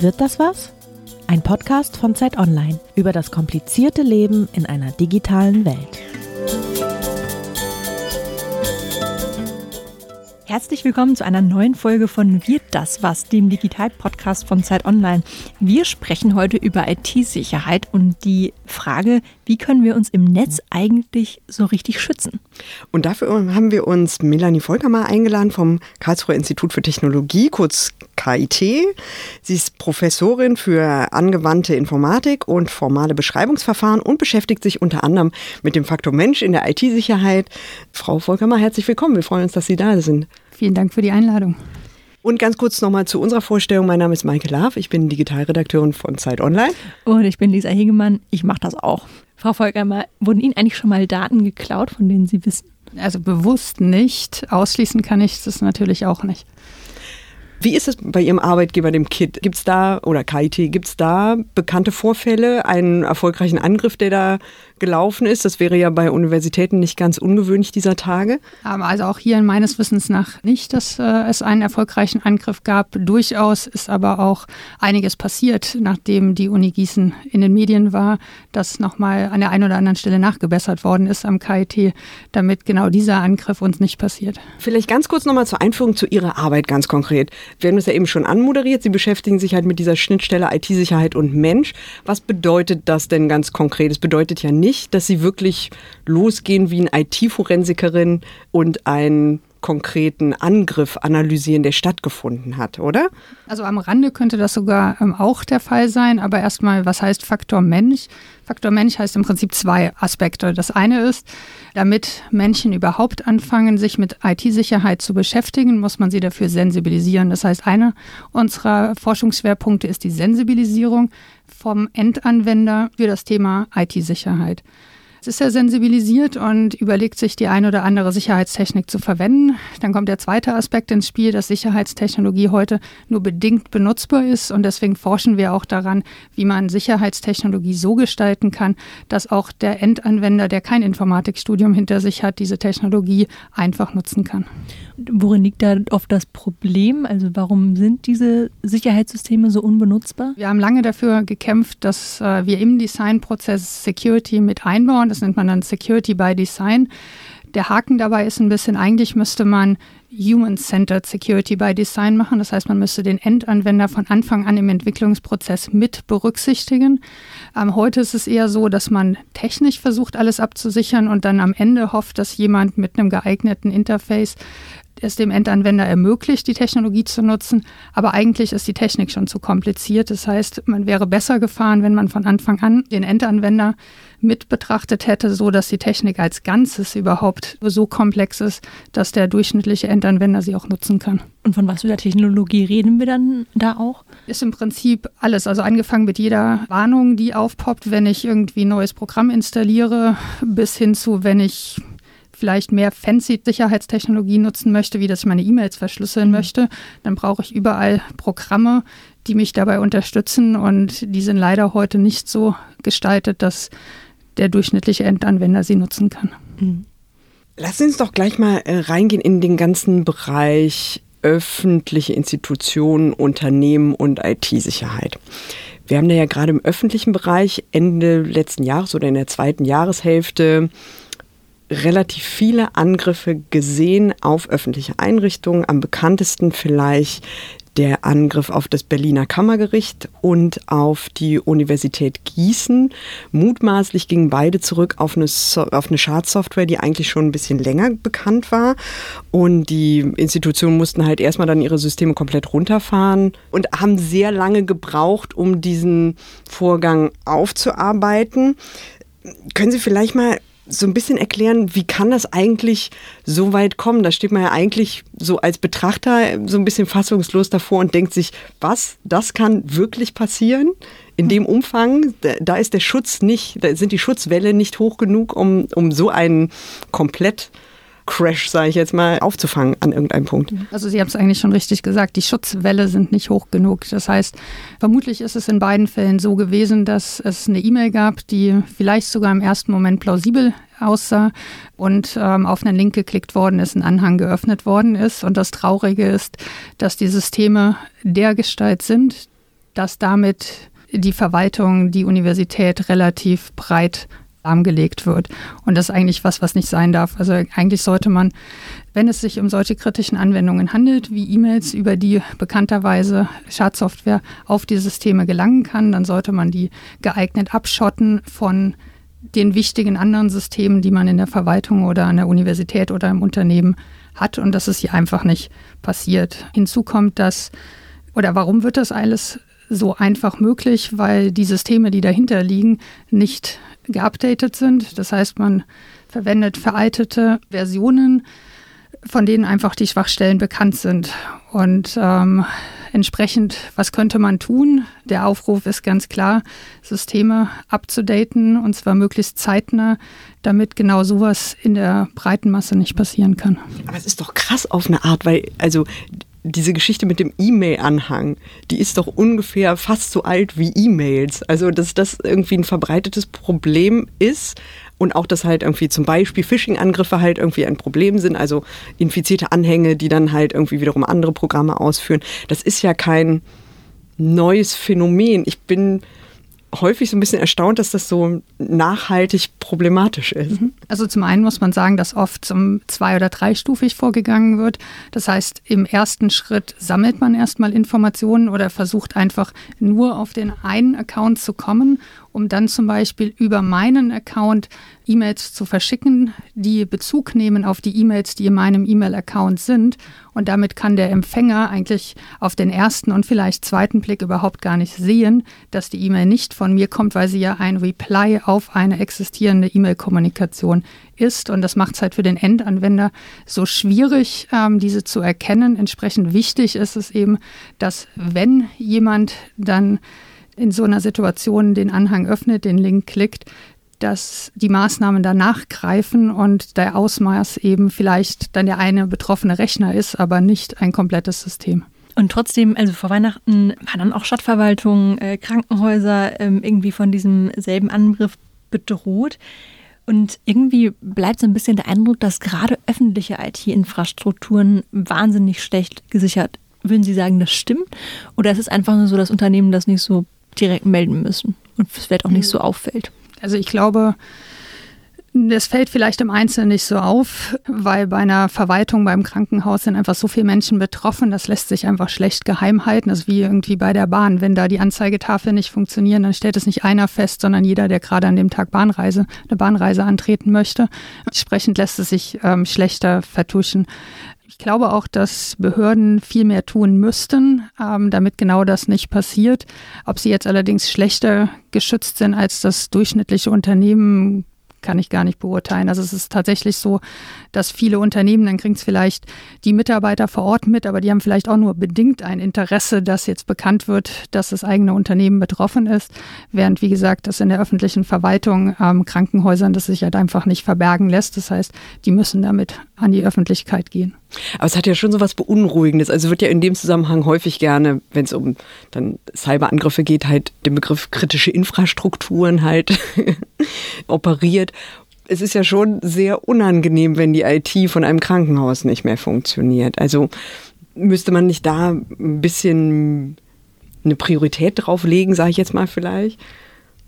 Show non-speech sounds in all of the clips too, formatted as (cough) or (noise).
Wird das was? Ein Podcast von Zeit Online über das komplizierte Leben in einer digitalen Welt. Herzlich willkommen zu einer neuen Folge von Wird das was, dem Digital-Podcast von Zeit Online. Wir sprechen heute über IT-Sicherheit und die Frage, wie können wir uns im Netz eigentlich so richtig schützen? Und dafür haben wir uns Melanie Volker mal eingeladen vom Karlsruher Institut für Technologie, kurz KIT. Sie ist Professorin für angewandte Informatik und formale Beschreibungsverfahren und beschäftigt sich unter anderem mit dem Faktor Mensch in der IT-Sicherheit. Frau Volker, mal herzlich willkommen. Wir freuen uns, dass Sie da sind. Vielen Dank für die Einladung. Und ganz kurz nochmal zu unserer Vorstellung. Mein Name ist Maike Love, ich bin Digitalredakteurin von Zeit Online. Und ich bin Lisa Hegemann, ich mache das auch. Frau Volker, wurden Ihnen eigentlich schon mal Daten geklaut, von denen Sie wissen? Also bewusst nicht. Ausschließen kann ich das natürlich auch nicht. Wie ist es bei Ihrem Arbeitgeber, dem KIT? Gibt es da, oder KIT, gibt es da bekannte Vorfälle, einen erfolgreichen Angriff, der da gelaufen ist? Das wäre ja bei Universitäten nicht ganz ungewöhnlich dieser Tage. Also auch hier meines Wissens nach nicht, dass äh, es einen erfolgreichen Angriff gab. Durchaus ist aber auch einiges passiert, nachdem die Uni Gießen in den Medien war, dass nochmal an der einen oder anderen Stelle nachgebessert worden ist am KIT, damit genau dieser Angriff uns nicht passiert. Vielleicht ganz kurz nochmal zur Einführung zu Ihrer Arbeit ganz konkret. Wir haben es ja eben schon anmoderiert. Sie beschäftigen sich halt mit dieser Schnittstelle IT-Sicherheit und Mensch. Was bedeutet das denn ganz konkret? Es bedeutet ja nicht, dass Sie wirklich losgehen wie eine IT-Forensikerin und ein konkreten Angriff analysieren, der stattgefunden hat, oder? Also am Rande könnte das sogar ähm, auch der Fall sein, aber erstmal, was heißt Faktor Mensch? Faktor Mensch heißt im Prinzip zwei Aspekte. Das eine ist, damit Menschen überhaupt anfangen, sich mit IT-Sicherheit zu beschäftigen, muss man sie dafür sensibilisieren. Das heißt, einer unserer Forschungsschwerpunkte ist die Sensibilisierung vom Endanwender für das Thema IT-Sicherheit. Jetzt ist er sensibilisiert und überlegt sich, die eine oder andere Sicherheitstechnik zu verwenden. Dann kommt der zweite Aspekt ins Spiel, dass Sicherheitstechnologie heute nur bedingt benutzbar ist. Und deswegen forschen wir auch daran, wie man Sicherheitstechnologie so gestalten kann, dass auch der Endanwender, der kein Informatikstudium hinter sich hat, diese Technologie einfach nutzen kann. Worin liegt da oft das Problem? Also warum sind diese Sicherheitssysteme so unbenutzbar? Wir haben lange dafür gekämpft, dass äh, wir im Designprozess Security mit einbauen. Das nennt man dann Security by Design. Der Haken dabei ist ein bisschen, eigentlich müsste man Human-Centered Security by Design machen. Das heißt, man müsste den Endanwender von Anfang an im Entwicklungsprozess mit berücksichtigen. Ähm, heute ist es eher so, dass man technisch versucht, alles abzusichern und dann am Ende hofft, dass jemand mit einem geeigneten Interface es dem Endanwender ermöglicht, die Technologie zu nutzen. Aber eigentlich ist die Technik schon zu kompliziert. Das heißt, man wäre besser gefahren, wenn man von Anfang an den Endanwender mit betrachtet hätte, so dass die Technik als Ganzes überhaupt so komplex ist, dass der durchschnittliche Endanwender sie auch nutzen kann. Und von was für der Technologie reden wir dann da auch? Ist im Prinzip alles, also angefangen mit jeder Warnung, die aufpoppt, wenn ich irgendwie ein neues Programm installiere, bis hin zu, wenn ich vielleicht mehr fancy Sicherheitstechnologie nutzen möchte, wie dass ich meine E-Mails verschlüsseln mhm. möchte, dann brauche ich überall Programme, die mich dabei unterstützen und die sind leider heute nicht so gestaltet, dass der durchschnittliche Endanwender sie nutzen kann. Mhm. Lass uns doch gleich mal äh, reingehen in den ganzen Bereich öffentliche Institutionen, Unternehmen und IT-Sicherheit. Wir haben da ja gerade im öffentlichen Bereich Ende letzten Jahres oder in der zweiten Jahreshälfte relativ viele Angriffe gesehen auf öffentliche Einrichtungen. Am bekanntesten vielleicht der Angriff auf das Berliner Kammergericht und auf die Universität Gießen. Mutmaßlich gingen beide zurück auf eine, so auf eine Schadsoftware, die eigentlich schon ein bisschen länger bekannt war. Und die Institutionen mussten halt erstmal dann ihre Systeme komplett runterfahren und haben sehr lange gebraucht, um diesen Vorgang aufzuarbeiten. Können Sie vielleicht mal so ein bisschen erklären, wie kann das eigentlich so weit kommen? Da steht man ja eigentlich so als Betrachter so ein bisschen fassungslos davor und denkt sich, was, das kann wirklich passieren? In dem Umfang, da ist der Schutz nicht, da sind die Schutzwelle nicht hoch genug, um, um so einen komplett Crash, sage ich jetzt mal, aufzufangen an irgendeinem Punkt. Also Sie haben es eigentlich schon richtig gesagt, die Schutzwelle sind nicht hoch genug. Das heißt, vermutlich ist es in beiden Fällen so gewesen, dass es eine E-Mail gab, die vielleicht sogar im ersten Moment plausibel aussah und ähm, auf einen Link geklickt worden ist, ein Anhang geöffnet worden ist. Und das Traurige ist, dass die Systeme dergestalt sind, dass damit die Verwaltung, die Universität relativ breit lahmgelegt wird. Und das ist eigentlich was, was nicht sein darf. Also eigentlich sollte man, wenn es sich um solche kritischen Anwendungen handelt, wie E-Mails, über die bekannterweise Schadsoftware auf die Systeme gelangen kann, dann sollte man die geeignet abschotten von den wichtigen anderen Systemen, die man in der Verwaltung oder an der Universität oder im Unternehmen hat. Und das ist hier einfach nicht passiert. Hinzu kommt, dass, oder warum wird das alles so einfach möglich, weil die Systeme, die dahinter liegen, nicht geupdatet sind. Das heißt, man verwendet veraltete Versionen, von denen einfach die Schwachstellen bekannt sind. Und ähm, entsprechend, was könnte man tun? Der Aufruf ist ganz klar, Systeme abzudaten und zwar möglichst zeitnah, damit genau sowas in der breiten Masse nicht passieren kann. Aber es ist doch krass auf eine Art, weil also diese Geschichte mit dem E-Mail-Anhang, die ist doch ungefähr fast so alt wie E-Mails. Also, dass das irgendwie ein verbreitetes Problem ist und auch, dass halt irgendwie zum Beispiel Phishing-Angriffe halt irgendwie ein Problem sind, also infizierte Anhänge, die dann halt irgendwie wiederum andere Programme ausführen. Das ist ja kein neues Phänomen. Ich bin häufig so ein bisschen erstaunt, dass das so nachhaltig problematisch ist. Mhm. Also zum einen muss man sagen, dass oft zum zwei- oder dreistufig vorgegangen wird. Das heißt, im ersten Schritt sammelt man erstmal Informationen oder versucht einfach nur auf den einen Account zu kommen um dann zum Beispiel über meinen Account E-Mails zu verschicken, die Bezug nehmen auf die E-Mails, die in meinem E-Mail-Account sind. Und damit kann der Empfänger eigentlich auf den ersten und vielleicht zweiten Blick überhaupt gar nicht sehen, dass die E-Mail nicht von mir kommt, weil sie ja ein Reply auf eine existierende E-Mail-Kommunikation ist. Und das macht es halt für den Endanwender so schwierig, ähm, diese zu erkennen. Entsprechend wichtig ist es eben, dass wenn jemand dann in so einer Situation den Anhang öffnet, den Link klickt, dass die Maßnahmen danach greifen und der Ausmaß eben vielleicht dann der eine betroffene Rechner ist, aber nicht ein komplettes System. Und trotzdem, also vor Weihnachten waren dann auch Stadtverwaltungen, äh, Krankenhäuser ähm, irgendwie von diesem selben Angriff bedroht. Und irgendwie bleibt so ein bisschen der Eindruck, dass gerade öffentliche IT-Infrastrukturen wahnsinnig schlecht gesichert. Würden Sie sagen, das stimmt? Oder ist es einfach nur so, dass Unternehmen das nicht so direkt melden müssen und es vielleicht auch nicht so auffällt. Also ich glaube, das fällt vielleicht im Einzelnen nicht so auf, weil bei einer Verwaltung beim Krankenhaus sind einfach so viele Menschen betroffen, das lässt sich einfach schlecht geheim halten. Das ist wie irgendwie bei der Bahn. Wenn da die Anzeigetafel nicht funktionieren, dann stellt es nicht einer fest, sondern jeder, der gerade an dem Tag Bahnreise, eine Bahnreise antreten möchte. Entsprechend lässt es sich ähm, schlechter vertuschen. Ich glaube auch, dass Behörden viel mehr tun müssten, ähm, damit genau das nicht passiert. Ob sie jetzt allerdings schlechter geschützt sind als das durchschnittliche Unternehmen, kann ich gar nicht beurteilen. Also es ist tatsächlich so, dass viele Unternehmen, dann kriegen es vielleicht die Mitarbeiter vor Ort mit, aber die haben vielleicht auch nur bedingt ein Interesse, dass jetzt bekannt wird, dass das eigene Unternehmen betroffen ist. Während, wie gesagt, das in der öffentlichen Verwaltung, ähm, Krankenhäusern, das sich halt einfach nicht verbergen lässt. Das heißt, die müssen damit an die Öffentlichkeit gehen. Aber es hat ja schon so was Beunruhigendes. Also wird ja in dem Zusammenhang häufig gerne, wenn es um dann Cyberangriffe geht, halt den Begriff kritische Infrastrukturen halt (laughs) operiert. Es ist ja schon sehr unangenehm, wenn die IT von einem Krankenhaus nicht mehr funktioniert. Also müsste man nicht da ein bisschen eine Priorität drauf legen, sage ich jetzt mal vielleicht?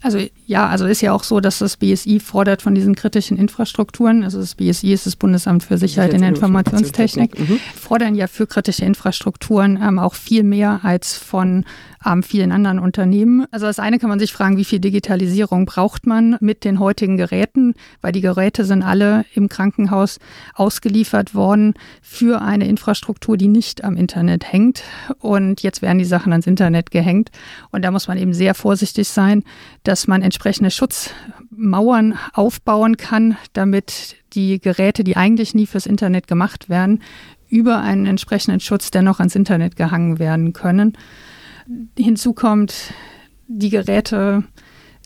Also ja, also ist ja auch so, dass das BSI fordert von diesen kritischen Infrastrukturen, also das BSI ist das Bundesamt für Sicherheit in der Informationstechnik, mhm. fordern ja für kritische Infrastrukturen ähm, auch viel mehr als von ähm, vielen anderen Unternehmen. Also das eine kann man sich fragen, wie viel Digitalisierung braucht man mit den heutigen Geräten, weil die Geräte sind alle im Krankenhaus ausgeliefert worden für eine Infrastruktur, die nicht am Internet hängt. Und jetzt werden die Sachen ans Internet gehängt. Und da muss man eben sehr vorsichtig sein, dass man entsprechende Schutzmauern aufbauen kann, damit die Geräte, die eigentlich nie fürs Internet gemacht werden, über einen entsprechenden Schutz dennoch ans Internet gehangen werden können. Hinzu kommt, die Geräte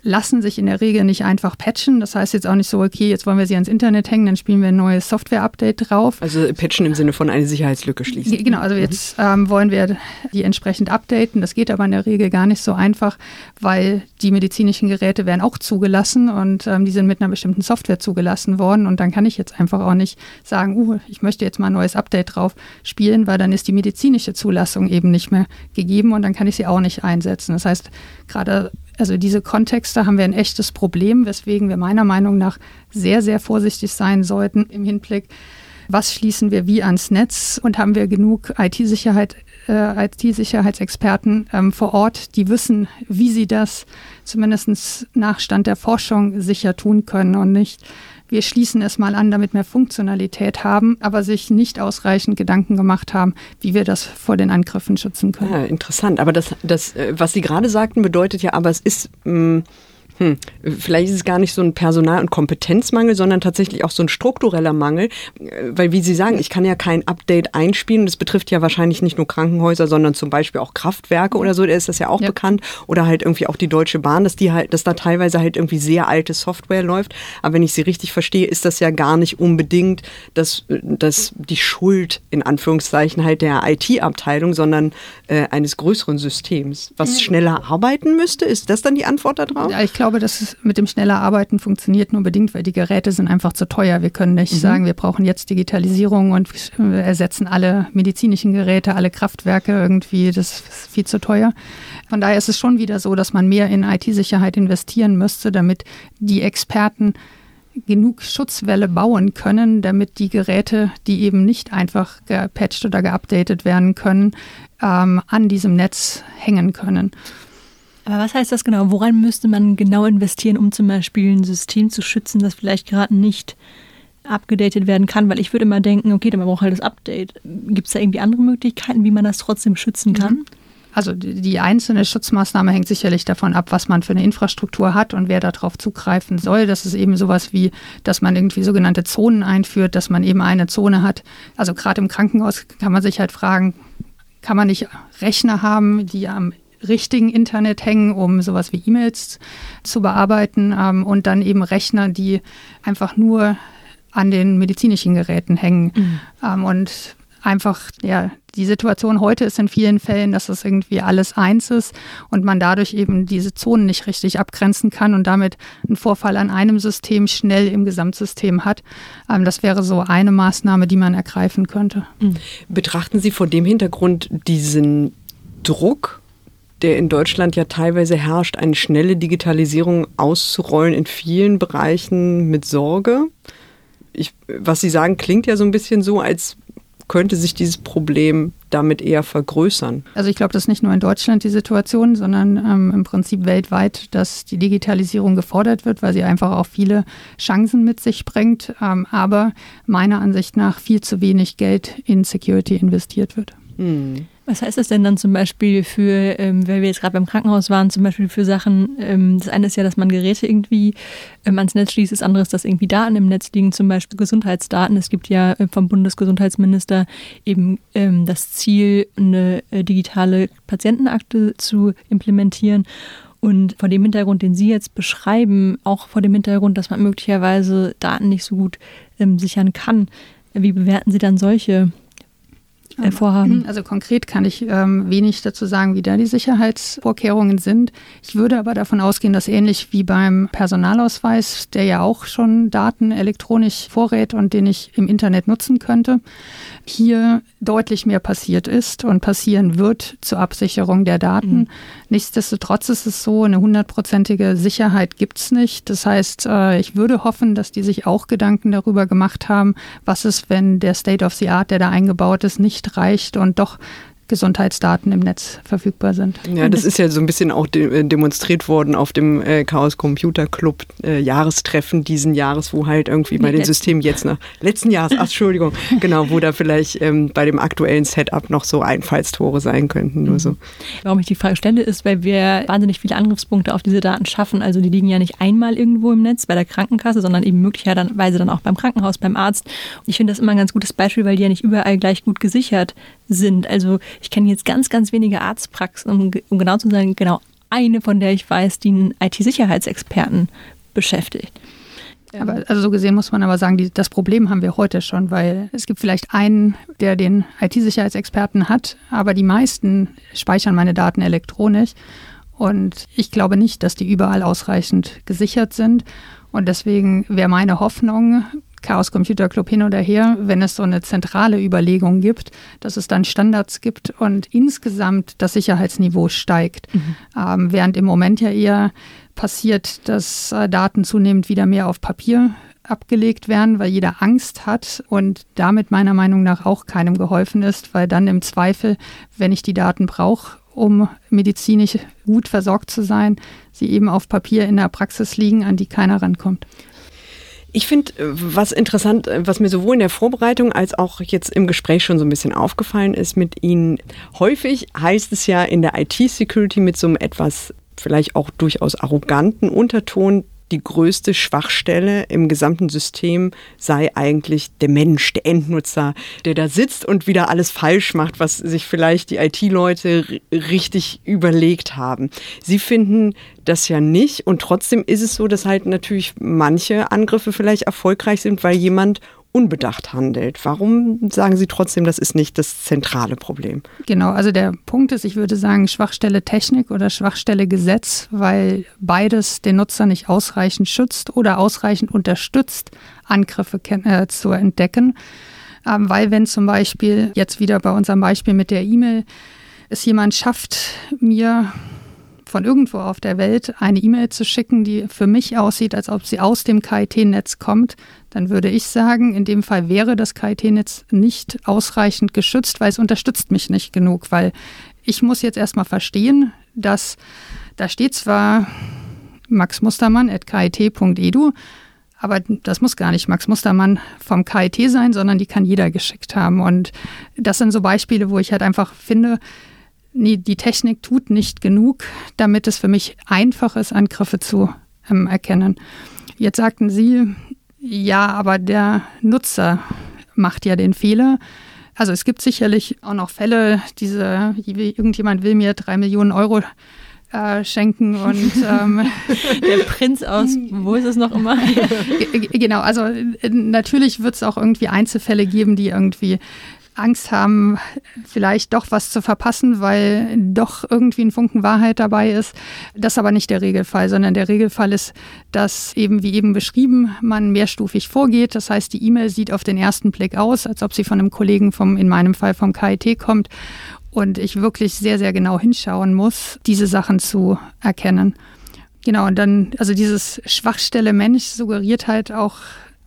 lassen sich in der Regel nicht einfach patchen. Das heißt jetzt auch nicht so, okay, jetzt wollen wir sie ans Internet hängen, dann spielen wir ein neues Software-Update drauf. Also patchen im Sinne von eine Sicherheitslücke schließen. Genau, also jetzt ähm, wollen wir die entsprechend updaten. Das geht aber in der Regel gar nicht so einfach, weil die medizinischen Geräte werden auch zugelassen und ähm, die sind mit einer bestimmten Software zugelassen worden. Und dann kann ich jetzt einfach auch nicht sagen, uh, ich möchte jetzt mal ein neues Update drauf spielen, weil dann ist die medizinische Zulassung eben nicht mehr gegeben und dann kann ich sie auch nicht einsetzen. Das heißt, gerade also diese Kontexte haben wir ein echtes Problem, weswegen wir meiner Meinung nach sehr, sehr vorsichtig sein sollten im Hinblick, was schließen wir wie ans Netz und haben wir genug IT-Sicherheit, äh, IT-Sicherheitsexperten ähm, vor Ort, die wissen, wie sie das zumindest nach Stand der Forschung sicher tun können und nicht wir schließen es mal an, damit wir Funktionalität haben, aber sich nicht ausreichend Gedanken gemacht haben, wie wir das vor den Angriffen schützen können. Ja, interessant. Aber das, das äh, was Sie gerade sagten, bedeutet ja, aber es ist. Mh, mm, hm. Vielleicht ist es gar nicht so ein Personal- und Kompetenzmangel, sondern tatsächlich auch so ein struktureller Mangel. Weil, wie Sie sagen, ich kann ja kein Update einspielen. Das betrifft ja wahrscheinlich nicht nur Krankenhäuser, sondern zum Beispiel auch Kraftwerke oder so. Da ist das ja auch ja. bekannt. Oder halt irgendwie auch die Deutsche Bahn, dass die halt, dass da teilweise halt irgendwie sehr alte Software läuft. Aber wenn ich Sie richtig verstehe, ist das ja gar nicht unbedingt dass, dass die Schuld in Anführungszeichen halt der IT-Abteilung, sondern äh, eines größeren Systems, was schneller arbeiten müsste. Ist das dann die Antwort darauf? Ja, ich glaube, glaube, dass es mit dem schneller Arbeiten funktioniert nur bedingt, weil die Geräte sind einfach zu teuer. Wir können nicht mhm. sagen, wir brauchen jetzt Digitalisierung und ersetzen alle medizinischen Geräte, alle Kraftwerke irgendwie. Das ist viel zu teuer. Von daher ist es schon wieder so, dass man mehr in IT-Sicherheit investieren müsste, damit die Experten genug Schutzwelle bauen können, damit die Geräte, die eben nicht einfach gepatcht oder geupdatet werden können, ähm, an diesem Netz hängen können. Aber was heißt das genau? Woran müsste man genau investieren, um zum Beispiel ein System zu schützen, das vielleicht gerade nicht abgedatet werden kann? Weil ich würde immer denken, okay, dann braucht halt das Update. Gibt es da irgendwie andere Möglichkeiten, wie man das trotzdem schützen kann? Mhm. Also die einzelne Schutzmaßnahme hängt sicherlich davon ab, was man für eine Infrastruktur hat und wer darauf zugreifen soll. Das ist eben sowas wie, dass man irgendwie sogenannte Zonen einführt, dass man eben eine Zone hat. Also gerade im Krankenhaus kann man sich halt fragen, kann man nicht Rechner haben, die am richtigen Internet hängen, um sowas wie E-Mails zu bearbeiten ähm, und dann eben Rechner, die einfach nur an den medizinischen Geräten hängen. Mhm. Ähm, und einfach, ja, die Situation heute ist in vielen Fällen, dass das irgendwie alles eins ist und man dadurch eben diese Zonen nicht richtig abgrenzen kann und damit einen Vorfall an einem System schnell im Gesamtsystem hat. Ähm, das wäre so eine Maßnahme, die man ergreifen könnte. Mhm. Betrachten Sie vor dem Hintergrund diesen Druck der in Deutschland ja teilweise herrscht, eine schnelle Digitalisierung auszurollen in vielen Bereichen mit Sorge. Ich, was Sie sagen, klingt ja so ein bisschen so, als könnte sich dieses Problem damit eher vergrößern. Also ich glaube, das ist nicht nur in Deutschland die Situation, sondern ähm, im Prinzip weltweit, dass die Digitalisierung gefordert wird, weil sie einfach auch viele Chancen mit sich bringt, ähm, aber meiner Ansicht nach viel zu wenig Geld in Security investiert wird. Hm. Was heißt das denn dann zum Beispiel für, ähm, weil wir jetzt gerade beim Krankenhaus waren, zum Beispiel für Sachen, ähm, das eine ist ja, dass man Geräte irgendwie ähm, ans Netz schließt, das andere ist, dass irgendwie Daten im Netz liegen, zum Beispiel Gesundheitsdaten. Es gibt ja äh, vom Bundesgesundheitsminister eben ähm, das Ziel, eine äh, digitale Patientenakte zu implementieren. Und vor dem Hintergrund, den Sie jetzt beschreiben, auch vor dem Hintergrund, dass man möglicherweise Daten nicht so gut ähm, sichern kann, wie bewerten Sie dann solche äh, vorhaben? Also konkret kann ich ähm, wenig dazu sagen, wie da die Sicherheitsvorkehrungen sind. Ich würde aber davon ausgehen, dass ähnlich wie beim Personalausweis, der ja auch schon Daten elektronisch vorrät und den ich im Internet nutzen könnte, hier deutlich mehr passiert ist und passieren wird zur Absicherung der Daten. Mhm. Nichtsdestotrotz ist es so, eine hundertprozentige Sicherheit gibt es nicht. Das heißt, äh, ich würde hoffen, dass die sich auch Gedanken darüber gemacht haben, was ist, wenn der State of the Art, der da eingebaut ist, nicht reicht und doch Gesundheitsdaten im Netz verfügbar sind. Ja, das ist ja so ein bisschen auch de äh, demonstriert worden auf dem äh, Chaos Computer Club äh, Jahrestreffen diesen Jahres, wo halt irgendwie bei den Systemen jetzt nach letzten Jahres, ach, Entschuldigung, (laughs) genau, wo da vielleicht ähm, bei dem aktuellen Setup noch so Einfallstore sein könnten. Nur so. Mhm. Warum ich die Frage stelle, ist, weil wir wahnsinnig viele Angriffspunkte auf diese Daten schaffen. Also die liegen ja nicht einmal irgendwo im Netz bei der Krankenkasse, sondern eben möglicherweise dann auch beim Krankenhaus, beim Arzt. Und ich finde das immer ein ganz gutes Beispiel, weil die ja nicht überall gleich gut gesichert sind. Also ich kenne jetzt ganz, ganz wenige Arztpraxen, um, um genau zu sagen, genau eine, von der ich weiß, die einen IT-Sicherheitsexperten beschäftigt. Aber also so gesehen muss man aber sagen, die, das Problem haben wir heute schon, weil es gibt vielleicht einen, der den IT-Sicherheitsexperten hat, aber die meisten speichern meine Daten elektronisch. Und ich glaube nicht, dass die überall ausreichend gesichert sind. Und deswegen wäre meine Hoffnung, Chaos Computer Club hin oder her, wenn es so eine zentrale Überlegung gibt, dass es dann Standards gibt und insgesamt das Sicherheitsniveau steigt. Mhm. Ähm, während im Moment ja eher passiert, dass äh, Daten zunehmend wieder mehr auf Papier abgelegt werden, weil jeder Angst hat und damit meiner Meinung nach auch keinem geholfen ist, weil dann im Zweifel, wenn ich die Daten brauche, um medizinisch gut versorgt zu sein, sie eben auf Papier in der Praxis liegen, an die keiner rankommt. Ich finde, äh, was interessant, äh, was mir sowohl in der Vorbereitung als auch jetzt im Gespräch schon so ein bisschen aufgefallen ist mit Ihnen, häufig heißt es ja in der IT-Security mit so einem etwas vielleicht auch durchaus arroganten Unterton, die größte Schwachstelle im gesamten System sei eigentlich der Mensch, der Endnutzer, der da sitzt und wieder alles falsch macht, was sich vielleicht die IT-Leute richtig überlegt haben. Sie finden das ja nicht und trotzdem ist es so, dass halt natürlich manche Angriffe vielleicht erfolgreich sind, weil jemand unbedacht handelt. Warum sagen Sie trotzdem, das ist nicht das zentrale Problem? Genau, also der Punkt ist, ich würde sagen, Schwachstelle Technik oder Schwachstelle Gesetz, weil beides den Nutzer nicht ausreichend schützt oder ausreichend unterstützt, Angriffe äh, zu entdecken. Ähm, weil wenn zum Beispiel, jetzt wieder bei unserem Beispiel mit der E-Mail, es jemand schafft, mir von irgendwo auf der Welt eine E-Mail zu schicken, die für mich aussieht, als ob sie aus dem KIT-Netz kommt, dann würde ich sagen, in dem Fall wäre das KIT-Netz nicht ausreichend geschützt, weil es unterstützt mich nicht genug, weil ich muss jetzt erstmal verstehen, dass da steht zwar Max Mustermann at kit.edu, aber das muss gar nicht Max Mustermann vom KIT sein, sondern die kann jeder geschickt haben. Und das sind so Beispiele, wo ich halt einfach finde, nee, die Technik tut nicht genug, damit es für mich einfach ist, Angriffe zu ähm, erkennen. Jetzt sagten Sie, ja, aber der Nutzer macht ja den Fehler. Also es gibt sicherlich auch noch Fälle, diese, irgendjemand will mir drei Millionen Euro äh, schenken und ähm, (laughs) der Prinz aus, wo ist es noch immer? (laughs) genau, also äh, natürlich wird es auch irgendwie Einzelfälle geben, die irgendwie Angst haben, vielleicht doch was zu verpassen, weil doch irgendwie ein Funken Wahrheit dabei ist. Das ist aber nicht der Regelfall, sondern der Regelfall ist, dass eben wie eben beschrieben, man mehrstufig vorgeht. Das heißt, die E-Mail sieht auf den ersten Blick aus, als ob sie von einem Kollegen vom, in meinem Fall vom KIT kommt und ich wirklich sehr, sehr genau hinschauen muss, diese Sachen zu erkennen. Genau, und dann, also dieses Schwachstelle Mensch suggeriert halt auch,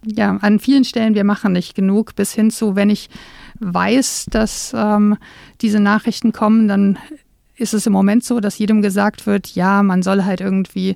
ja, an vielen Stellen, wir machen nicht genug, bis hin zu, wenn ich weiß, dass ähm, diese Nachrichten kommen, dann ist es im Moment so, dass jedem gesagt wird, ja, man soll halt irgendwie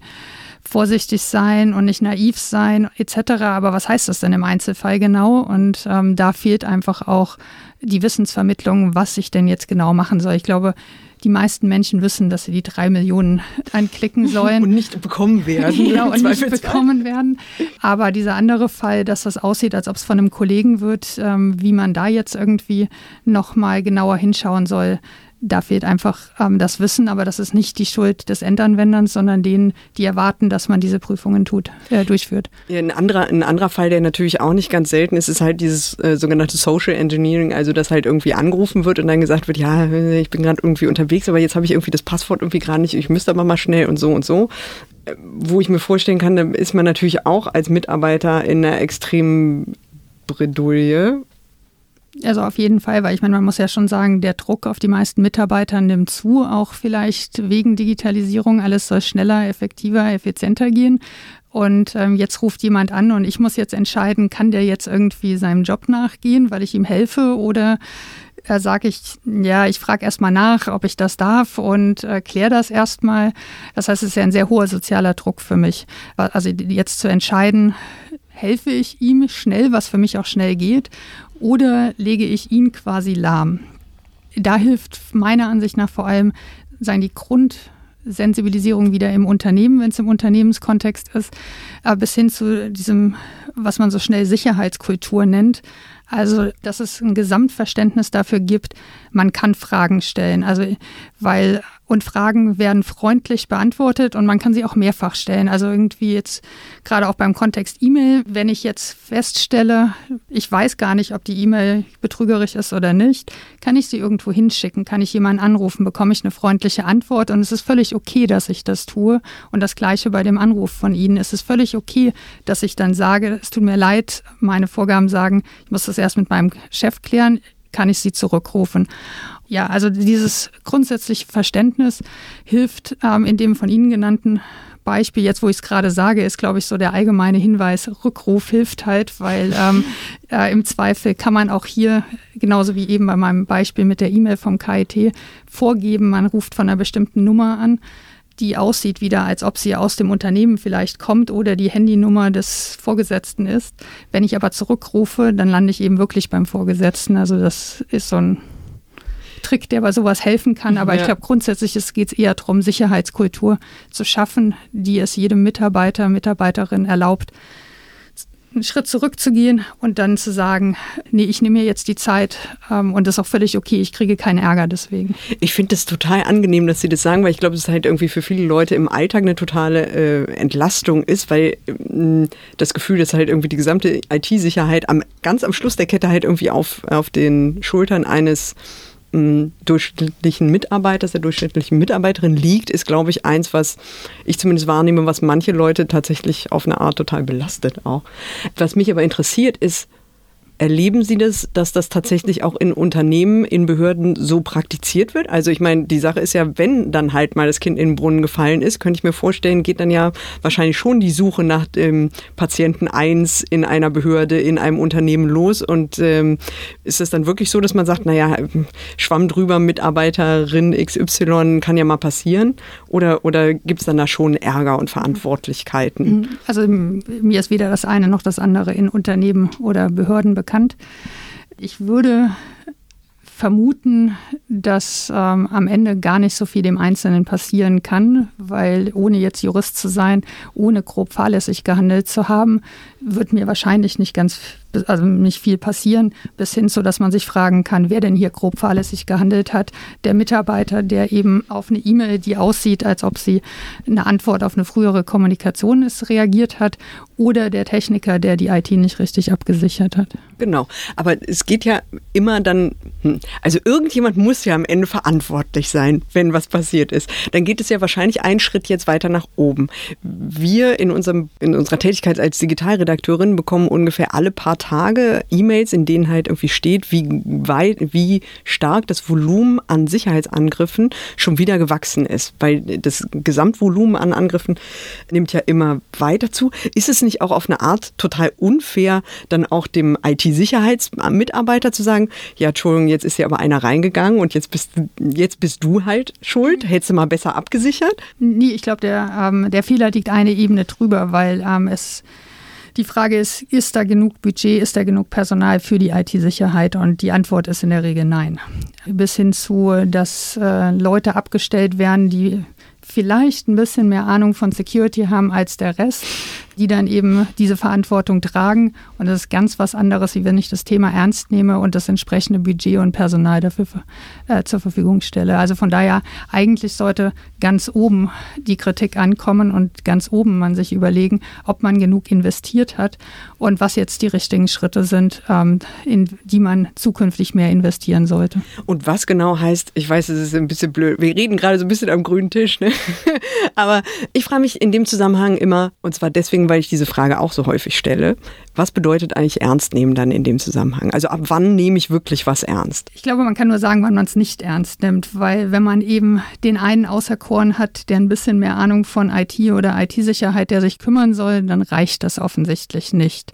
vorsichtig sein und nicht naiv sein etc. Aber was heißt das denn im Einzelfall genau? Und ähm, da fehlt einfach auch die Wissensvermittlung, was ich denn jetzt genau machen soll. Ich glaube, die meisten Menschen wissen, dass sie die drei Millionen (laughs) anklicken sollen. Und nicht bekommen werden. (laughs) genau, und nicht bekommen werden. Aber dieser andere Fall, dass das aussieht, als ob es von einem Kollegen wird, ähm, wie man da jetzt irgendwie nochmal genauer hinschauen soll, da fehlt einfach ähm, das Wissen, aber das ist nicht die Schuld des Endanwenders, sondern denen, die erwarten, dass man diese Prüfungen tut, äh, durchführt. Ja, ein, anderer, ein anderer Fall, der natürlich auch nicht ganz selten ist, ist halt dieses äh, sogenannte Social Engineering, also dass halt irgendwie angerufen wird und dann gesagt wird, ja, ich bin gerade irgendwie unterwegs, aber jetzt habe ich irgendwie das Passwort irgendwie gerade nicht, ich müsste aber mal schnell und so und so. Äh, wo ich mir vorstellen kann, da ist man natürlich auch als Mitarbeiter in einer extremen Bredouille, also auf jeden Fall, weil ich meine, man muss ja schon sagen, der Druck auf die meisten Mitarbeiter nimmt zu, auch vielleicht wegen Digitalisierung. Alles soll schneller, effektiver, effizienter gehen. Und ähm, jetzt ruft jemand an und ich muss jetzt entscheiden, kann der jetzt irgendwie seinem Job nachgehen, weil ich ihm helfe oder äh, sage ich, ja, ich frage erstmal nach, ob ich das darf und äh, kläre das erstmal. Das heißt, es ist ja ein sehr hoher sozialer Druck für mich. Also jetzt zu entscheiden, helfe ich ihm schnell, was für mich auch schnell geht, oder lege ich ihn quasi lahm? Da hilft meiner Ansicht nach vor allem sein die Grundsensibilisierung wieder im Unternehmen, wenn es im Unternehmenskontext ist, bis hin zu diesem, was man so schnell Sicherheitskultur nennt. Also, dass es ein Gesamtverständnis dafür gibt, man kann Fragen stellen. Also, weil und Fragen werden freundlich beantwortet und man kann sie auch mehrfach stellen. Also irgendwie jetzt gerade auch beim Kontext E-Mail, wenn ich jetzt feststelle, ich weiß gar nicht, ob die E-Mail betrügerisch ist oder nicht, kann ich sie irgendwo hinschicken, kann ich jemanden anrufen, bekomme ich eine freundliche Antwort und es ist völlig okay, dass ich das tue. Und das gleiche bei dem Anruf von Ihnen. Es ist völlig okay, dass ich dann sage, es tut mir leid, meine Vorgaben sagen, ich muss das erst mit meinem Chef klären, kann ich sie zurückrufen. Ja, also dieses grundsätzliche Verständnis hilft ähm, in dem von Ihnen genannten Beispiel, jetzt wo ich es gerade sage, ist, glaube ich, so der allgemeine Hinweis, Rückruf hilft halt, weil ähm, (laughs) äh, im Zweifel kann man auch hier, genauso wie eben bei meinem Beispiel mit der E-Mail vom KIT, vorgeben, man ruft von einer bestimmten Nummer an die aussieht wieder, als ob sie aus dem Unternehmen vielleicht kommt oder die Handynummer des Vorgesetzten ist. Wenn ich aber zurückrufe, dann lande ich eben wirklich beim Vorgesetzten. Also das ist so ein Trick, der bei sowas helfen kann. Aber ja. ich glaube, grundsätzlich geht es eher darum, Sicherheitskultur zu schaffen, die es jedem Mitarbeiter, Mitarbeiterin erlaubt, einen Schritt zurückzugehen und dann zu sagen, nee, ich nehme mir jetzt die Zeit ähm, und das ist auch völlig okay, ich kriege keinen Ärger deswegen. Ich finde das total angenehm, dass Sie das sagen, weil ich glaube, es halt irgendwie für viele Leute im Alltag eine totale äh, Entlastung ist, weil äh, das Gefühl, dass halt irgendwie die gesamte IT-Sicherheit am, ganz am Schluss der Kette halt irgendwie auf, auf den Schultern eines durchschnittlichen Mitarbeiters, der durchschnittlichen Mitarbeiterin liegt, ist, glaube ich, eins, was ich zumindest wahrnehme, was manche Leute tatsächlich auf eine Art total belastet auch. Was mich aber interessiert, ist, Erleben Sie das, dass das tatsächlich auch in Unternehmen, in Behörden so praktiziert wird? Also ich meine, die Sache ist ja, wenn dann halt mal das Kind in den Brunnen gefallen ist, könnte ich mir vorstellen, geht dann ja wahrscheinlich schon die Suche nach dem Patienten 1 in einer Behörde, in einem Unternehmen los. Und ähm, ist es dann wirklich so, dass man sagt, naja, Schwamm drüber, Mitarbeiterin XY kann ja mal passieren? Oder, oder gibt es dann da schon Ärger und Verantwortlichkeiten? Also mir ist weder das eine noch das andere in Unternehmen oder Behörden bekannt bekannt. Ich würde vermuten, dass ähm, am Ende gar nicht so viel dem Einzelnen passieren kann, weil ohne jetzt Jurist zu sein, ohne grob fahrlässig gehandelt zu haben, wird mir wahrscheinlich nicht ganz also nicht viel passieren, bis hin zu, dass man sich fragen kann, wer denn hier grob fahrlässig gehandelt hat. Der Mitarbeiter, der eben auf eine E-Mail, die aussieht, als ob sie eine Antwort auf eine frühere Kommunikation ist, reagiert hat, oder der Techniker, der die IT nicht richtig abgesichert hat. Genau, aber es geht ja immer dann, hm, also irgendjemand muss ja am Ende verantwortlich sein, wenn was passiert ist. Dann geht es ja wahrscheinlich einen Schritt jetzt weiter nach oben. Wir in, unserem, in unserer Tätigkeit als Digitalredakteurin bekommen ungefähr alle paar Tage E-Mails, in denen halt irgendwie steht, wie weit, wie stark das Volumen an Sicherheitsangriffen schon wieder gewachsen ist. Weil das Gesamtvolumen an Angriffen nimmt ja immer weiter zu. Ist es nicht auch auf eine Art total unfair, dann auch dem IT-Sicherheitsmitarbeiter zu sagen, ja, Entschuldigung, jetzt ist ja aber einer reingegangen und jetzt bist, jetzt bist du halt schuld? Hättest du mal besser abgesichert? Nee, ich glaube, der, ähm, der Fehler liegt eine Ebene drüber, weil ähm, es die Frage ist, ist da genug Budget, ist da genug Personal für die IT-Sicherheit? Und die Antwort ist in der Regel nein. Bis hin zu, dass äh, Leute abgestellt werden, die vielleicht ein bisschen mehr Ahnung von Security haben als der Rest, die dann eben diese Verantwortung tragen. Und das ist ganz was anderes, wie wenn ich das Thema ernst nehme und das entsprechende Budget und Personal dafür äh, zur Verfügung stelle. Also von daher, eigentlich sollte ganz oben die Kritik ankommen und ganz oben man sich überlegen, ob man genug investiert hat und was jetzt die richtigen Schritte sind, ähm, in die man zukünftig mehr investieren sollte. Und was genau heißt, ich weiß, es ist ein bisschen blöd, wir reden gerade so ein bisschen am grünen Tisch, ne? (laughs) aber ich frage mich in dem Zusammenhang immer, und zwar deswegen, weil ich diese Frage auch so häufig stelle, was bedeutet eigentlich ernst nehmen dann in dem Zusammenhang? Also ab wann nehme ich wirklich was ernst? Ich glaube, man kann nur sagen, wann man es nicht ernst nimmt, weil wenn man eben den einen auserkoren hat, der ein bisschen mehr Ahnung von IT oder IT-Sicherheit, der sich kümmern soll, dann reicht das offensichtlich nicht.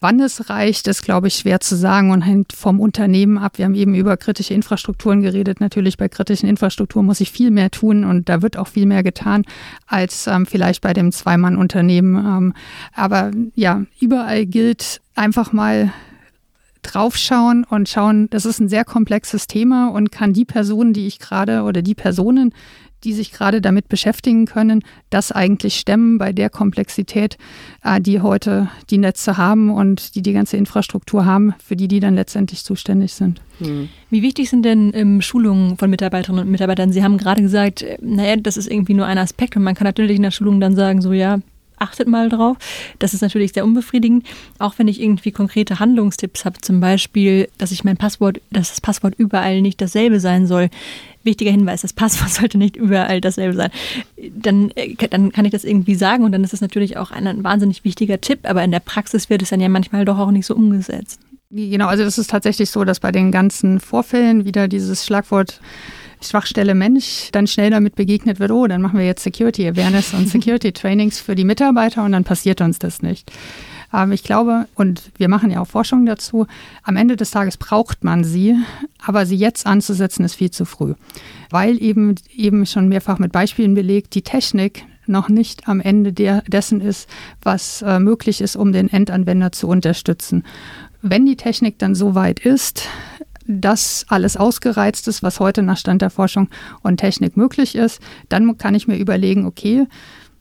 Wann es reicht, ist, glaube ich, schwer zu sagen und hängt vom Unternehmen ab. Wir haben eben über kritische Infrastrukturen geredet. Natürlich bei kritischen Infrastrukturen muss ich viel mehr tun und da wird auch viel mehr getan als ähm, vielleicht bei dem Zweimann-Unternehmen. Ähm, aber ja, überall gilt einfach mal draufschauen und schauen, das ist ein sehr komplexes Thema und kann die Personen, die ich gerade oder die Personen, die sich gerade damit beschäftigen können, das eigentlich stemmen bei der Komplexität, äh, die heute die Netze haben und die die ganze Infrastruktur haben, für die die dann letztendlich zuständig sind. Hm. Wie wichtig sind denn ähm, Schulungen von Mitarbeiterinnen und Mitarbeitern? Sie haben gerade gesagt, äh, naja, das ist irgendwie nur ein Aspekt und man kann natürlich in der Schulung dann sagen, so ja, achtet mal drauf. Das ist natürlich sehr unbefriedigend. Auch wenn ich irgendwie konkrete Handlungstipps habe, zum Beispiel, dass ich mein Passwort, dass das Passwort überall nicht dasselbe sein soll. Wichtiger Hinweis, das Passwort (laughs) sollte nicht überall dasselbe sein. Dann, äh, dann kann ich das irgendwie sagen und dann ist es natürlich auch ein, ein wahnsinnig wichtiger Tipp, aber in der Praxis wird es dann ja manchmal doch auch nicht so umgesetzt. Genau, also das ist tatsächlich so, dass bei den ganzen Vorfällen wieder dieses Schlagwort Schwachstelle Mensch dann schnell damit begegnet wird, oh, dann machen wir jetzt Security Awareness und Security (laughs) Trainings für die Mitarbeiter und dann passiert uns das nicht. Aber ich glaube, und wir machen ja auch Forschung dazu, am Ende des Tages braucht man sie, aber sie jetzt anzusetzen ist viel zu früh. Weil eben, eben schon mehrfach mit Beispielen belegt, die Technik noch nicht am Ende der, dessen ist, was äh, möglich ist, um den Endanwender zu unterstützen. Wenn die Technik dann so weit ist, dass alles ausgereizt ist, was heute nach Stand der Forschung und Technik möglich ist, dann kann ich mir überlegen, okay,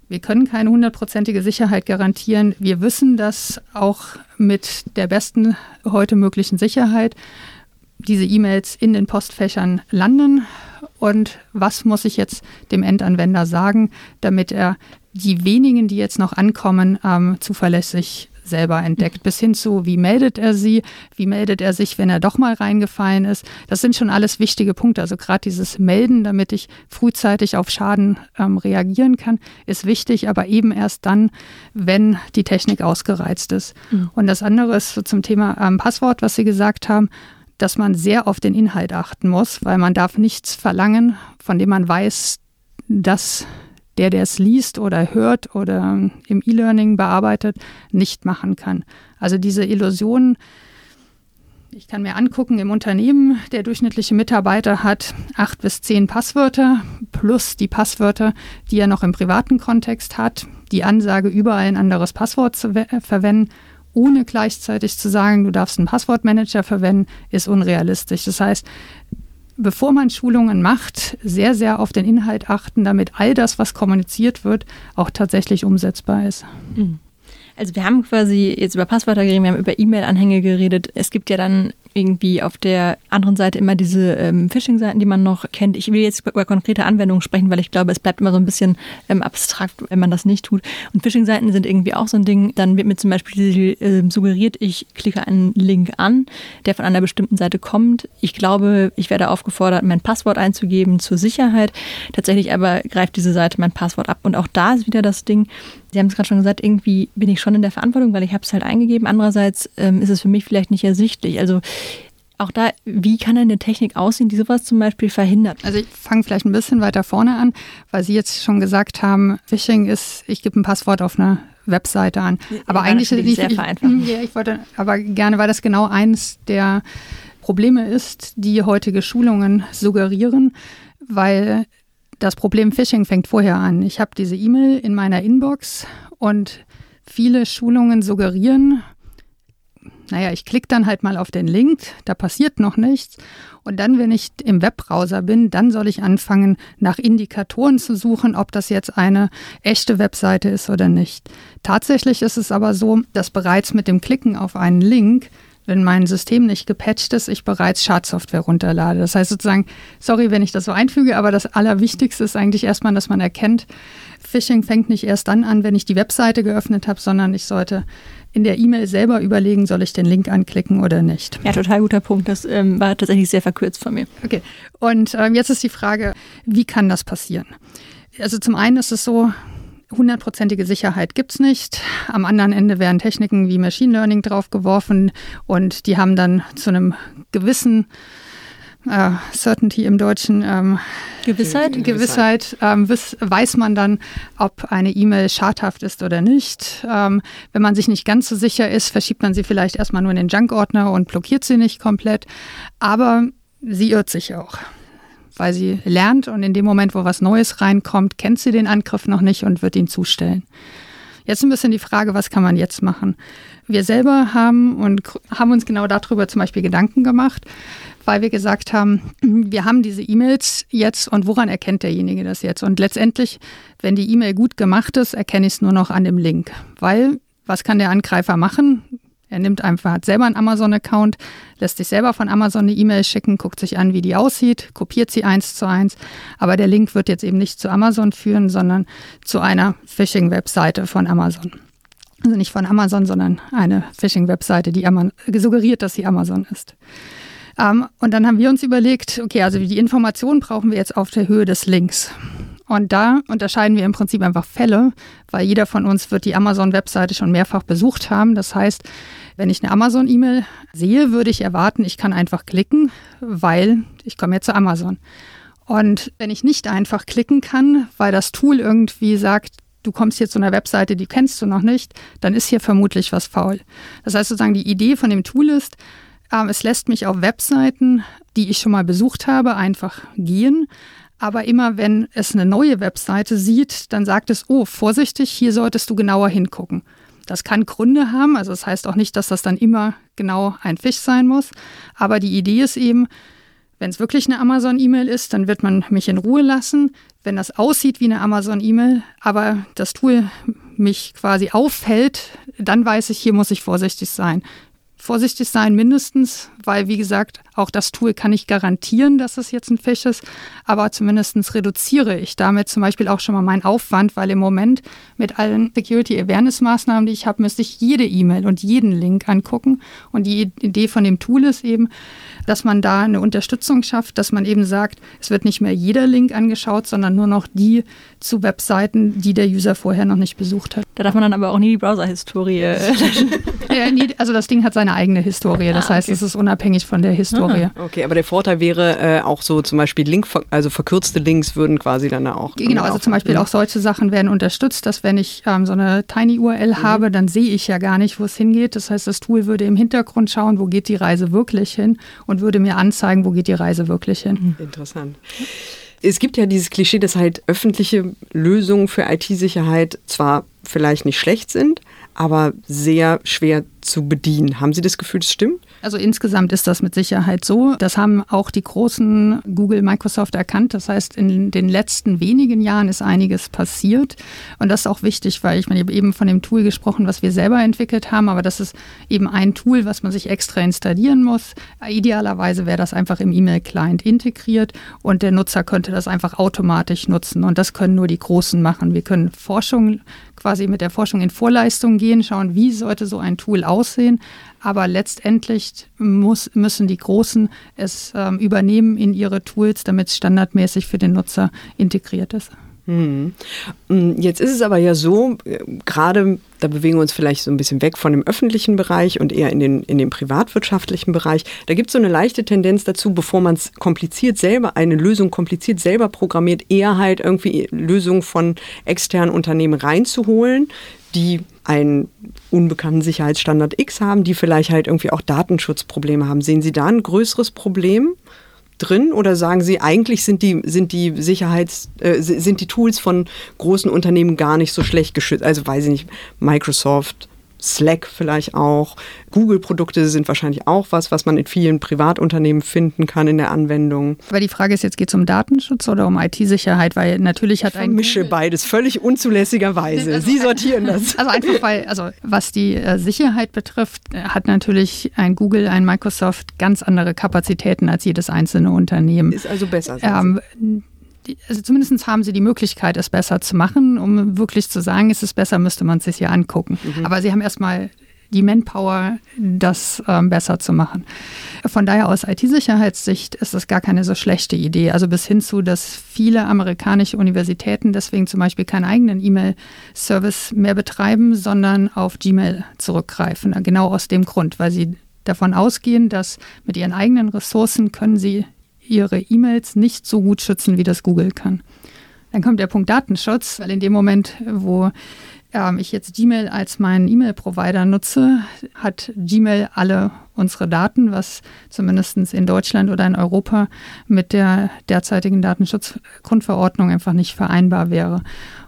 wir können keine hundertprozentige Sicherheit garantieren. Wir wissen, dass auch mit der besten heute möglichen Sicherheit diese E-Mails in den Postfächern landen. Und was muss ich jetzt dem Endanwender sagen, damit er die wenigen, die jetzt noch ankommen, ähm, zuverlässig selber entdeckt, bis hin zu, wie meldet er sie, wie meldet er sich, wenn er doch mal reingefallen ist. Das sind schon alles wichtige Punkte. Also gerade dieses Melden, damit ich frühzeitig auf Schaden ähm, reagieren kann, ist wichtig, aber eben erst dann, wenn die Technik ausgereizt ist. Mhm. Und das andere ist so zum Thema ähm, Passwort, was Sie gesagt haben dass man sehr auf den Inhalt achten muss, weil man darf nichts verlangen, von dem man weiß, dass der, der es liest oder hört oder im E-Learning bearbeitet, nicht machen kann. Also diese Illusion, ich kann mir angucken, im Unternehmen, der durchschnittliche Mitarbeiter hat acht bis zehn Passwörter plus die Passwörter, die er noch im privaten Kontext hat. Die Ansage, überall ein anderes Passwort zu verwenden, ohne gleichzeitig zu sagen, du darfst einen Passwortmanager verwenden, ist unrealistisch. Das heißt, bevor man Schulungen macht, sehr, sehr auf den Inhalt achten, damit all das, was kommuniziert wird, auch tatsächlich umsetzbar ist. Mhm. Also wir haben quasi jetzt über Passwörter geredet, wir haben über E-Mail-Anhänge geredet. Es gibt ja dann irgendwie auf der anderen Seite immer diese ähm, Phishing-Seiten, die man noch kennt. Ich will jetzt über konkrete Anwendungen sprechen, weil ich glaube, es bleibt immer so ein bisschen ähm, abstrakt, wenn man das nicht tut. Und Phishing-Seiten sind irgendwie auch so ein Ding. Dann wird mir zum Beispiel äh, suggeriert, ich klicke einen Link an, der von einer bestimmten Seite kommt. Ich glaube, ich werde aufgefordert, mein Passwort einzugeben zur Sicherheit. Tatsächlich aber greift diese Seite mein Passwort ab. Und auch da ist wieder das Ding, Sie haben es gerade schon gesagt, irgendwie bin ich schon in der Verantwortung, weil ich habe es halt eingegeben. Andererseits ähm, ist es für mich vielleicht nicht ersichtlich. Also auch da, wie kann eine Technik aussehen, die sowas zum Beispiel verhindert? Also ich fange vielleicht ein bisschen weiter vorne an, weil Sie jetzt schon gesagt haben, Phishing ist, ich gebe ein Passwort auf eine Webseite an. Aber ja, eigentlich ist sehr vereinfacht. (laughs) Ja, ich wollte, aber gerne, weil das genau eins der Probleme ist, die heutige Schulungen suggerieren, weil das Problem Phishing fängt vorher an. Ich habe diese E-Mail in meiner Inbox und viele Schulungen suggerieren, naja, ich klicke dann halt mal auf den Link, da passiert noch nichts. Und dann, wenn ich im Webbrowser bin, dann soll ich anfangen, nach Indikatoren zu suchen, ob das jetzt eine echte Webseite ist oder nicht. Tatsächlich ist es aber so, dass bereits mit dem Klicken auf einen Link wenn mein System nicht gepatcht ist, ich bereits Schadsoftware runterlade. Das heißt sozusagen, sorry, wenn ich das so einfüge, aber das Allerwichtigste ist eigentlich erstmal, dass man erkennt, Phishing fängt nicht erst dann an, wenn ich die Webseite geöffnet habe, sondern ich sollte in der E-Mail selber überlegen, soll ich den Link anklicken oder nicht. Ja, total guter Punkt. Das ähm, war tatsächlich sehr verkürzt von mir. Okay. Und ähm, jetzt ist die Frage, wie kann das passieren? Also zum einen ist es so, hundertprozentige Sicherheit gibt es nicht. Am anderen Ende werden Techniken wie Machine Learning draufgeworfen und die haben dann zu einem gewissen äh, Certainty im Deutschen ähm, Gewissheit, Gewissheit ähm, weiß man dann, ob eine E-Mail schadhaft ist oder nicht. Ähm, wenn man sich nicht ganz so sicher ist, verschiebt man sie vielleicht erstmal nur in den Junk-Ordner und blockiert sie nicht komplett. Aber sie irrt sich auch weil sie lernt und in dem Moment, wo was Neues reinkommt, kennt sie den Angriff noch nicht und wird ihn zustellen. Jetzt ein bisschen die Frage, was kann man jetzt machen? Wir selber haben und haben uns genau darüber zum Beispiel Gedanken gemacht, weil wir gesagt haben, (clears throat) wir haben diese E-Mails jetzt und woran erkennt derjenige das jetzt? Und letztendlich, wenn die E-Mail gut gemacht ist, erkenne ich es nur noch an dem Link, weil was kann der Angreifer machen? Er nimmt einfach, hat selber einen Amazon-Account, lässt sich selber von Amazon eine E-Mail schicken, guckt sich an, wie die aussieht, kopiert sie eins zu eins. Aber der Link wird jetzt eben nicht zu Amazon führen, sondern zu einer Phishing-Webseite von Amazon. Also nicht von Amazon, sondern eine Phishing-Webseite, die suggeriert, dass sie Amazon ist. Ähm, und dann haben wir uns überlegt, okay, also die Informationen brauchen wir jetzt auf der Höhe des Links. Und da unterscheiden wir im Prinzip einfach Fälle, weil jeder von uns wird die Amazon-Webseite schon mehrfach besucht haben. Das heißt, wenn ich eine Amazon-E-Mail sehe, würde ich erwarten, ich kann einfach klicken, weil ich komme ja zu Amazon. Und wenn ich nicht einfach klicken kann, weil das Tool irgendwie sagt, du kommst hier zu einer Webseite, die kennst du noch nicht, dann ist hier vermutlich was faul. Das heißt sozusagen, die Idee von dem Tool ist, äh, es lässt mich auf Webseiten, die ich schon mal besucht habe, einfach gehen. Aber immer wenn es eine neue Webseite sieht, dann sagt es, oh, vorsichtig, hier solltest du genauer hingucken. Das kann Gründe haben, also das heißt auch nicht, dass das dann immer genau ein Fisch sein muss. Aber die Idee ist eben, wenn es wirklich eine Amazon-E-Mail ist, dann wird man mich in Ruhe lassen. Wenn das aussieht wie eine Amazon-E-Mail, aber das Tool mich quasi auffällt, dann weiß ich, hier muss ich vorsichtig sein vorsichtig sein, mindestens, weil, wie gesagt, auch das Tool kann nicht garantieren, dass es jetzt ein Fisch ist, aber zumindest reduziere ich damit zum Beispiel auch schon mal meinen Aufwand, weil im Moment mit allen Security-Awareness-Maßnahmen, die ich habe, müsste ich jede E-Mail und jeden Link angucken. Und die Idee von dem Tool ist eben, dass man da eine Unterstützung schafft, dass man eben sagt, es wird nicht mehr jeder Link angeschaut, sondern nur noch die zu Webseiten, die der User vorher noch nicht besucht hat. Da darf man dann aber auch nie die Browser-Historie (laughs) ja, nee, also das Ding hat seine eigene Historie, das ah, heißt, es ist unabhängig von der Historie. Ah, okay, aber der Vorteil wäre äh, auch so zum Beispiel Link, also verkürzte Links würden quasi dann auch. Genau, also zum Beispiel auch solche Sachen werden unterstützt, dass wenn ich ähm, so eine Tiny URL mhm. habe, dann sehe ich ja gar nicht, wo es hingeht. Das heißt, das Tool würde im Hintergrund schauen, wo geht die Reise wirklich hin und würde mir anzeigen, wo geht die Reise wirklich hin. Interessant. Es gibt ja dieses Klischee, dass halt öffentliche Lösungen für IT-Sicherheit zwar vielleicht nicht schlecht sind, aber sehr schwer zu bedienen. Haben Sie das Gefühl, das stimmt? Also insgesamt ist das mit Sicherheit so. Das haben auch die großen Google, Microsoft erkannt. Das heißt, in den letzten wenigen Jahren ist einiges passiert. Und das ist auch wichtig, weil ich meine, ich habe eben von dem Tool gesprochen, was wir selber entwickelt haben, aber das ist eben ein Tool, was man sich extra installieren muss. Idealerweise wäre das einfach im E-Mail-Client integriert und der Nutzer könnte das einfach automatisch nutzen. Und das können nur die Großen machen. Wir können Forschung quasi mit der Forschung in Vorleistung gehen, schauen, wie sollte so ein Tool aussehen. Aber letztendlich muss, müssen die Großen es ähm, übernehmen in ihre Tools, damit es standardmäßig für den Nutzer integriert ist. Hm. Jetzt ist es aber ja so, äh, gerade da bewegen wir uns vielleicht so ein bisschen weg von dem öffentlichen Bereich und eher in den, in den privatwirtschaftlichen Bereich. Da gibt es so eine leichte Tendenz dazu, bevor man es kompliziert selber, eine Lösung kompliziert selber programmiert, eher halt irgendwie Lösungen von externen Unternehmen reinzuholen, die einen unbekannten Sicherheitsstandard X haben, die vielleicht halt irgendwie auch Datenschutzprobleme haben. Sehen Sie da ein größeres Problem? drin oder sagen Sie, eigentlich sind die, sind die Sicherheits, äh, sind die Tools von großen Unternehmen gar nicht so schlecht geschützt? Also weiß ich nicht, Microsoft, Slack vielleicht auch. Google-Produkte sind wahrscheinlich auch was, was man in vielen Privatunternehmen finden kann in der Anwendung. Aber die Frage ist jetzt, geht es um Datenschutz oder um IT-Sicherheit? Weil natürlich hat ein. Ich mische beides völlig unzulässigerweise. Also, Sie sortieren (laughs) das. Also einfach weil, also was die äh, Sicherheit betrifft, äh, hat natürlich ein Google, ein Microsoft ganz andere Kapazitäten als jedes einzelne Unternehmen. Ist also besser. Ähm, also zumindest haben sie die Möglichkeit, es besser zu machen. Um wirklich zu sagen, ist es besser, müsste man es sich ja angucken. Mhm. Aber sie haben erstmal die Manpower, das ähm, besser zu machen. Von daher aus IT-Sicherheitssicht ist das gar keine so schlechte Idee. Also bis hin zu, dass viele amerikanische Universitäten deswegen zum Beispiel keinen eigenen E-Mail-Service mehr betreiben, sondern auf Gmail zurückgreifen. Genau aus dem Grund, weil sie davon ausgehen, dass mit ihren eigenen Ressourcen können sie ihre E-Mails nicht so gut schützen, wie das Google kann. Dann kommt der Punkt Datenschutz, weil in dem Moment, wo ähm, ich jetzt Gmail als meinen E-Mail-Provider nutze, hat Gmail alle unsere Daten, was zumindest in Deutschland oder in Europa mit der derzeitigen Datenschutzgrundverordnung einfach nicht vereinbar wäre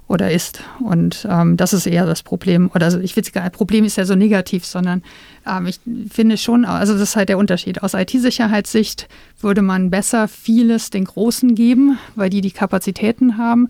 oder ist. Und ähm, das ist eher das Problem. Oder also ich will gar Problem ist ja so negativ, sondern ähm, ich finde schon, also das ist halt der Unterschied. Aus IT-Sicherheitssicht würde man besser vieles den Großen geben, weil die die Kapazitäten haben.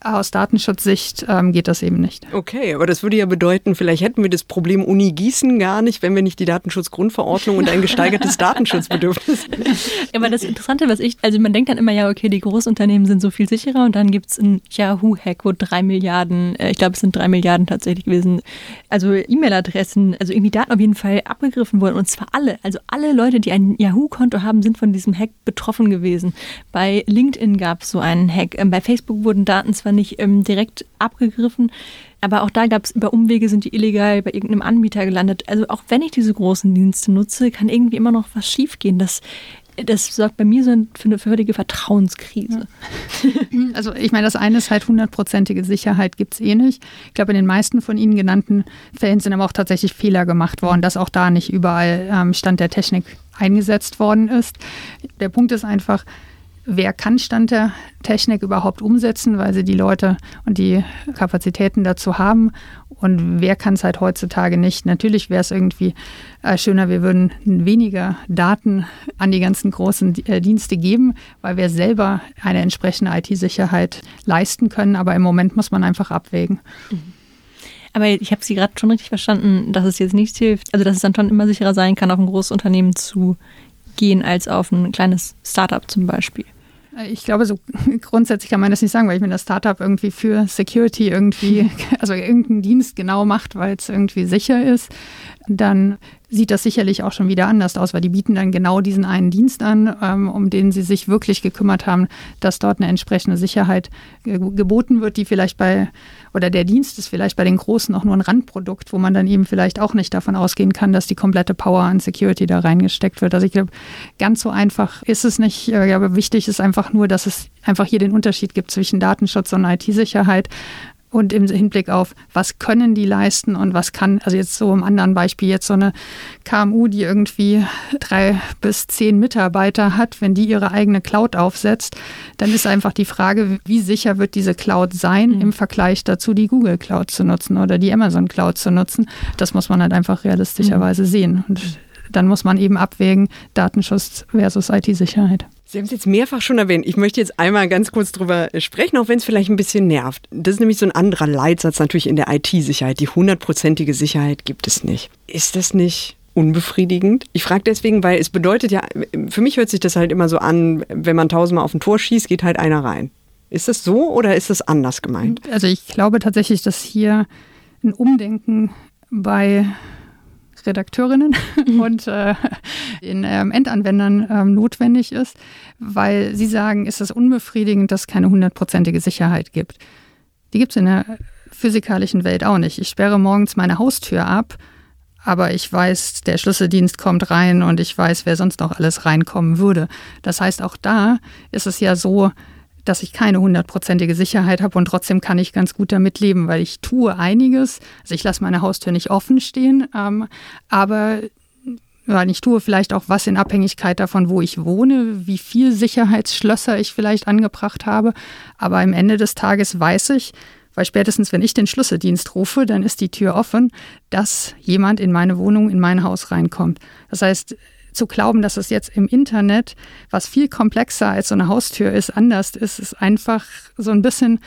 Aus Datenschutzsicht ähm, geht das eben nicht. Okay, aber das würde ja bedeuten, vielleicht hätten wir das Problem Uni Gießen gar nicht, wenn wir nicht die Datenschutzgrundverordnung und ein gesteigertes (laughs) Datenschutzbedürfnis. (laughs) aber das Interessante, was ich, also man denkt dann immer, ja, okay, die Großunternehmen sind so viel sicherer und dann gibt es einen Yahoo-Hack, wo drei Milliarden, äh, ich glaube, es sind drei Milliarden tatsächlich gewesen, also E-Mail-Adressen, also irgendwie Daten auf jeden Fall abgegriffen wurden und zwar alle, also alle Leute, die ein Yahoo-Konto haben, sind von diesem Hack betroffen gewesen. Bei LinkedIn gab es so einen Hack, ähm, bei Facebook wurden Daten zwar zwar nicht ähm, direkt abgegriffen, aber auch da gab es über Umwege, sind die illegal bei irgendeinem Anbieter gelandet. Also auch wenn ich diese großen Dienste nutze, kann irgendwie immer noch was schiefgehen. Das, das sorgt bei mir so für eine völlige Vertrauenskrise. Also ich meine, das eine ist halt hundertprozentige Sicherheit gibt es eh nicht. Ich glaube, in den meisten von Ihnen genannten Fällen sind aber auch tatsächlich Fehler gemacht worden, dass auch da nicht überall ähm, Stand der Technik eingesetzt worden ist. Der Punkt ist einfach, wer kann Stand der Technik überhaupt umsetzen, weil sie die Leute und die Kapazitäten dazu haben und wer kann es halt heutzutage nicht. Natürlich wäre es irgendwie äh, schöner, wir würden weniger Daten an die ganzen großen äh, Dienste geben, weil wir selber eine entsprechende IT-Sicherheit leisten können, aber im Moment muss man einfach abwägen. Mhm. Aber ich habe Sie gerade schon richtig verstanden, dass es jetzt nicht hilft, also dass es dann schon immer sicherer sein kann, auf ein großes Unternehmen zu gehen, als auf ein kleines Startup zum Beispiel. Ich glaube, so (laughs) grundsätzlich kann man das nicht sagen, weil ich mir das Startup irgendwie für Security irgendwie, (laughs) also irgendeinen Dienst genau macht, weil es irgendwie sicher ist, dann sieht das sicherlich auch schon wieder anders aus, weil die bieten dann genau diesen einen Dienst an, ähm, um den sie sich wirklich gekümmert haben, dass dort eine entsprechende Sicherheit geboten wird, die vielleicht bei, oder der Dienst ist vielleicht bei den Großen auch nur ein Randprodukt, wo man dann eben vielleicht auch nicht davon ausgehen kann, dass die komplette Power an Security da reingesteckt wird. Also ich glaube, ganz so einfach ist es nicht. Aber wichtig ist einfach nur, dass es einfach hier den Unterschied gibt zwischen Datenschutz und IT-Sicherheit und im Hinblick auf, was können die leisten und was kann, also jetzt so im anderen Beispiel, jetzt so eine KMU, die irgendwie drei bis zehn Mitarbeiter hat, wenn die ihre eigene Cloud aufsetzt, dann ist einfach die Frage, wie sicher wird diese Cloud sein mhm. im Vergleich dazu, die Google Cloud zu nutzen oder die Amazon Cloud zu nutzen. Das muss man halt einfach realistischerweise mhm. sehen. Und dann muss man eben abwägen, Datenschutz versus IT-Sicherheit. Sie haben es jetzt mehrfach schon erwähnt. Ich möchte jetzt einmal ganz kurz drüber sprechen, auch wenn es vielleicht ein bisschen nervt. Das ist nämlich so ein anderer Leitsatz natürlich in der IT-Sicherheit. Die hundertprozentige Sicherheit gibt es nicht. Ist das nicht unbefriedigend? Ich frage deswegen, weil es bedeutet ja, für mich hört sich das halt immer so an, wenn man tausendmal auf ein Tor schießt, geht halt einer rein. Ist das so oder ist das anders gemeint? Also ich glaube tatsächlich, dass hier ein Umdenken bei Redakteurinnen mhm. und äh, den ähm, Endanwendern ähm, notwendig ist, weil sie sagen, ist es unbefriedigend, dass es keine hundertprozentige Sicherheit gibt. Die gibt es in der physikalischen Welt auch nicht. Ich sperre morgens meine Haustür ab, aber ich weiß, der Schlüsseldienst kommt rein und ich weiß, wer sonst noch alles reinkommen würde. Das heißt, auch da ist es ja so, dass ich keine hundertprozentige Sicherheit habe und trotzdem kann ich ganz gut damit leben, weil ich tue einiges. Also ich lasse meine Haustür nicht offen stehen, ähm, aber ja, ich tue vielleicht auch was in Abhängigkeit davon, wo ich wohne, wie viel Sicherheitsschlösser ich vielleicht angebracht habe. Aber am Ende des Tages weiß ich, weil spätestens wenn ich den Schlüsseldienst rufe, dann ist die Tür offen, dass jemand in meine Wohnung, in mein Haus reinkommt. Das heißt, zu glauben, dass es jetzt im Internet, was viel komplexer als so eine Haustür ist, anders ist, ist einfach so ein bisschen,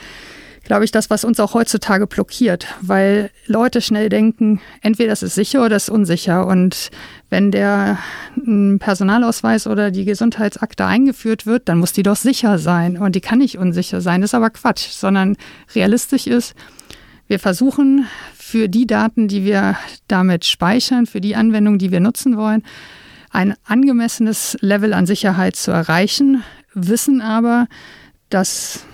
glaube ich, das, was uns auch heutzutage blockiert, weil Leute schnell denken, entweder das ist sicher oder das ist unsicher. Und wenn der hm, Personalausweis oder die Gesundheitsakte eingeführt wird, dann muss die doch sicher sein. Und die kann nicht unsicher sein. Das ist aber Quatsch, sondern realistisch ist, wir versuchen für die Daten, die wir damit speichern, für die Anwendung, die wir nutzen wollen, ein angemessenes Level an Sicherheit zu erreichen, wissen aber, dass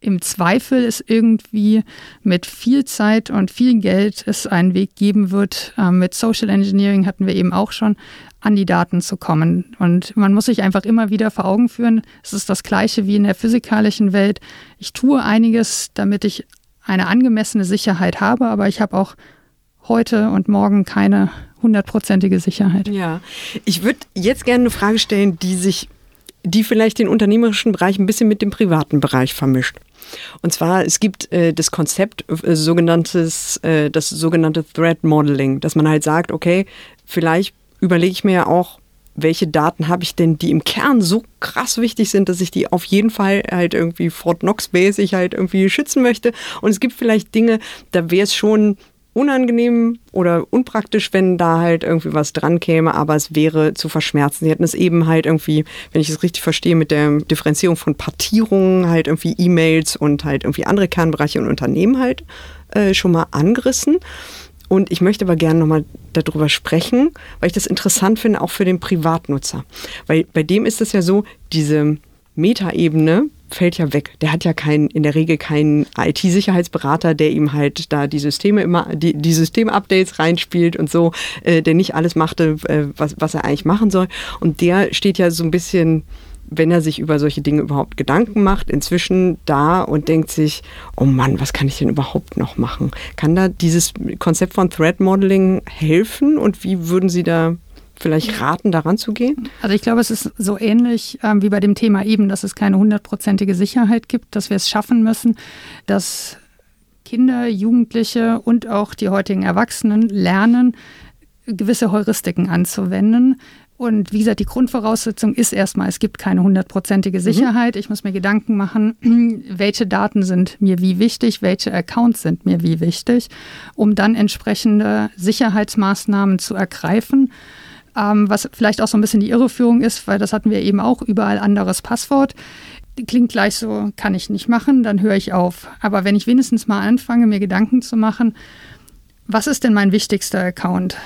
im Zweifel es irgendwie mit viel Zeit und viel Geld es einen Weg geben wird. Ähm, mit Social Engineering hatten wir eben auch schon, an die Daten zu kommen. Und man muss sich einfach immer wieder vor Augen führen, es ist das gleiche wie in der physikalischen Welt. Ich tue einiges, damit ich eine angemessene Sicherheit habe, aber ich habe auch heute und morgen keine hundertprozentige Sicherheit. Ja, ich würde jetzt gerne eine Frage stellen, die sich, die vielleicht den unternehmerischen Bereich ein bisschen mit dem privaten Bereich vermischt. Und zwar, es gibt äh, das Konzept, äh, sogenanntes, äh, das sogenannte Threat Modeling, dass man halt sagt, okay, vielleicht überlege ich mir ja auch, welche Daten habe ich denn, die im Kern so krass wichtig sind, dass ich die auf jeden Fall halt irgendwie Fort Knox-mäßig halt irgendwie schützen möchte. Und es gibt vielleicht Dinge, da wäre es schon unangenehm oder unpraktisch, wenn da halt irgendwie was dran käme, aber es wäre zu verschmerzen. Sie hätten es eben halt irgendwie, wenn ich es richtig verstehe, mit der Differenzierung von Partierungen, halt irgendwie E-Mails und halt irgendwie andere Kernbereiche und Unternehmen halt äh, schon mal angerissen. Und ich möchte aber gerne nochmal darüber sprechen, weil ich das interessant finde, auch für den Privatnutzer. Weil bei dem ist es ja so, diese Metaebene fällt ja weg. Der hat ja keinen, in der Regel keinen IT-Sicherheitsberater, der ihm halt da die Systeme immer, die, die Systemupdates reinspielt und so, äh, der nicht alles machte, äh, was, was er eigentlich machen soll. Und der steht ja so ein bisschen wenn er sich über solche Dinge überhaupt Gedanken macht, inzwischen da und denkt sich, oh Mann, was kann ich denn überhaupt noch machen? Kann da dieses Konzept von Threat Modeling helfen und wie würden Sie da vielleicht raten, daran zu gehen? Also ich glaube, es ist so ähnlich ähm, wie bei dem Thema eben, dass es keine hundertprozentige Sicherheit gibt, dass wir es schaffen müssen, dass Kinder, Jugendliche und auch die heutigen Erwachsenen lernen, gewisse Heuristiken anzuwenden, und wie gesagt, die Grundvoraussetzung ist erstmal, es gibt keine hundertprozentige mhm. Sicherheit. Ich muss mir Gedanken machen, (clears throat) welche Daten sind mir wie wichtig, welche Accounts sind mir wie wichtig, um dann entsprechende Sicherheitsmaßnahmen zu ergreifen. Ähm, was vielleicht auch so ein bisschen die Irreführung ist, weil das hatten wir eben auch, überall anderes Passwort. Klingt gleich so, kann ich nicht machen, dann höre ich auf. Aber wenn ich wenigstens mal anfange, mir Gedanken zu machen, was ist denn mein wichtigster Account?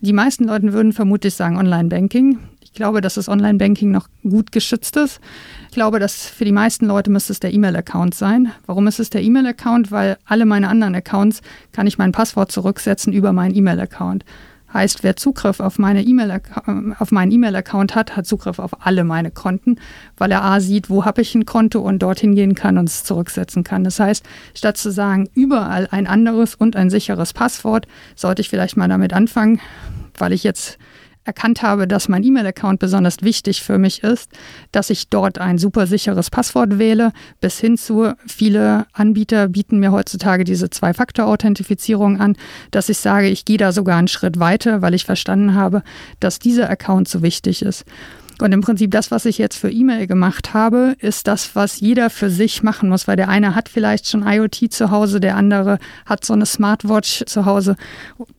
Die meisten Leute würden vermutlich sagen Online-Banking. Ich glaube, dass das Online-Banking noch gut geschützt ist. Ich glaube, dass für die meisten Leute müsste es der E-Mail-Account sein. Warum ist es der E-Mail-Account? Weil alle meine anderen Accounts kann ich mein Passwort zurücksetzen über meinen E-Mail-Account. Heißt, wer Zugriff auf, meine e auf meinen E-Mail-Account hat, hat Zugriff auf alle meine Konten, weil er A sieht, wo habe ich ein Konto und dorthin gehen kann und es zurücksetzen kann. Das heißt, statt zu sagen, überall ein anderes und ein sicheres Passwort, sollte ich vielleicht mal damit anfangen, weil ich jetzt erkannt habe, dass mein E-Mail-Account besonders wichtig für mich ist, dass ich dort ein super sicheres Passwort wähle, bis hin zu viele Anbieter bieten mir heutzutage diese Zwei-Faktor-Authentifizierung an, dass ich sage, ich gehe da sogar einen Schritt weiter, weil ich verstanden habe, dass dieser Account so wichtig ist. Und im Prinzip das, was ich jetzt für E-Mail gemacht habe, ist das, was jeder für sich machen muss, weil der eine hat vielleicht schon IoT zu Hause, der andere hat so eine Smartwatch zu Hause.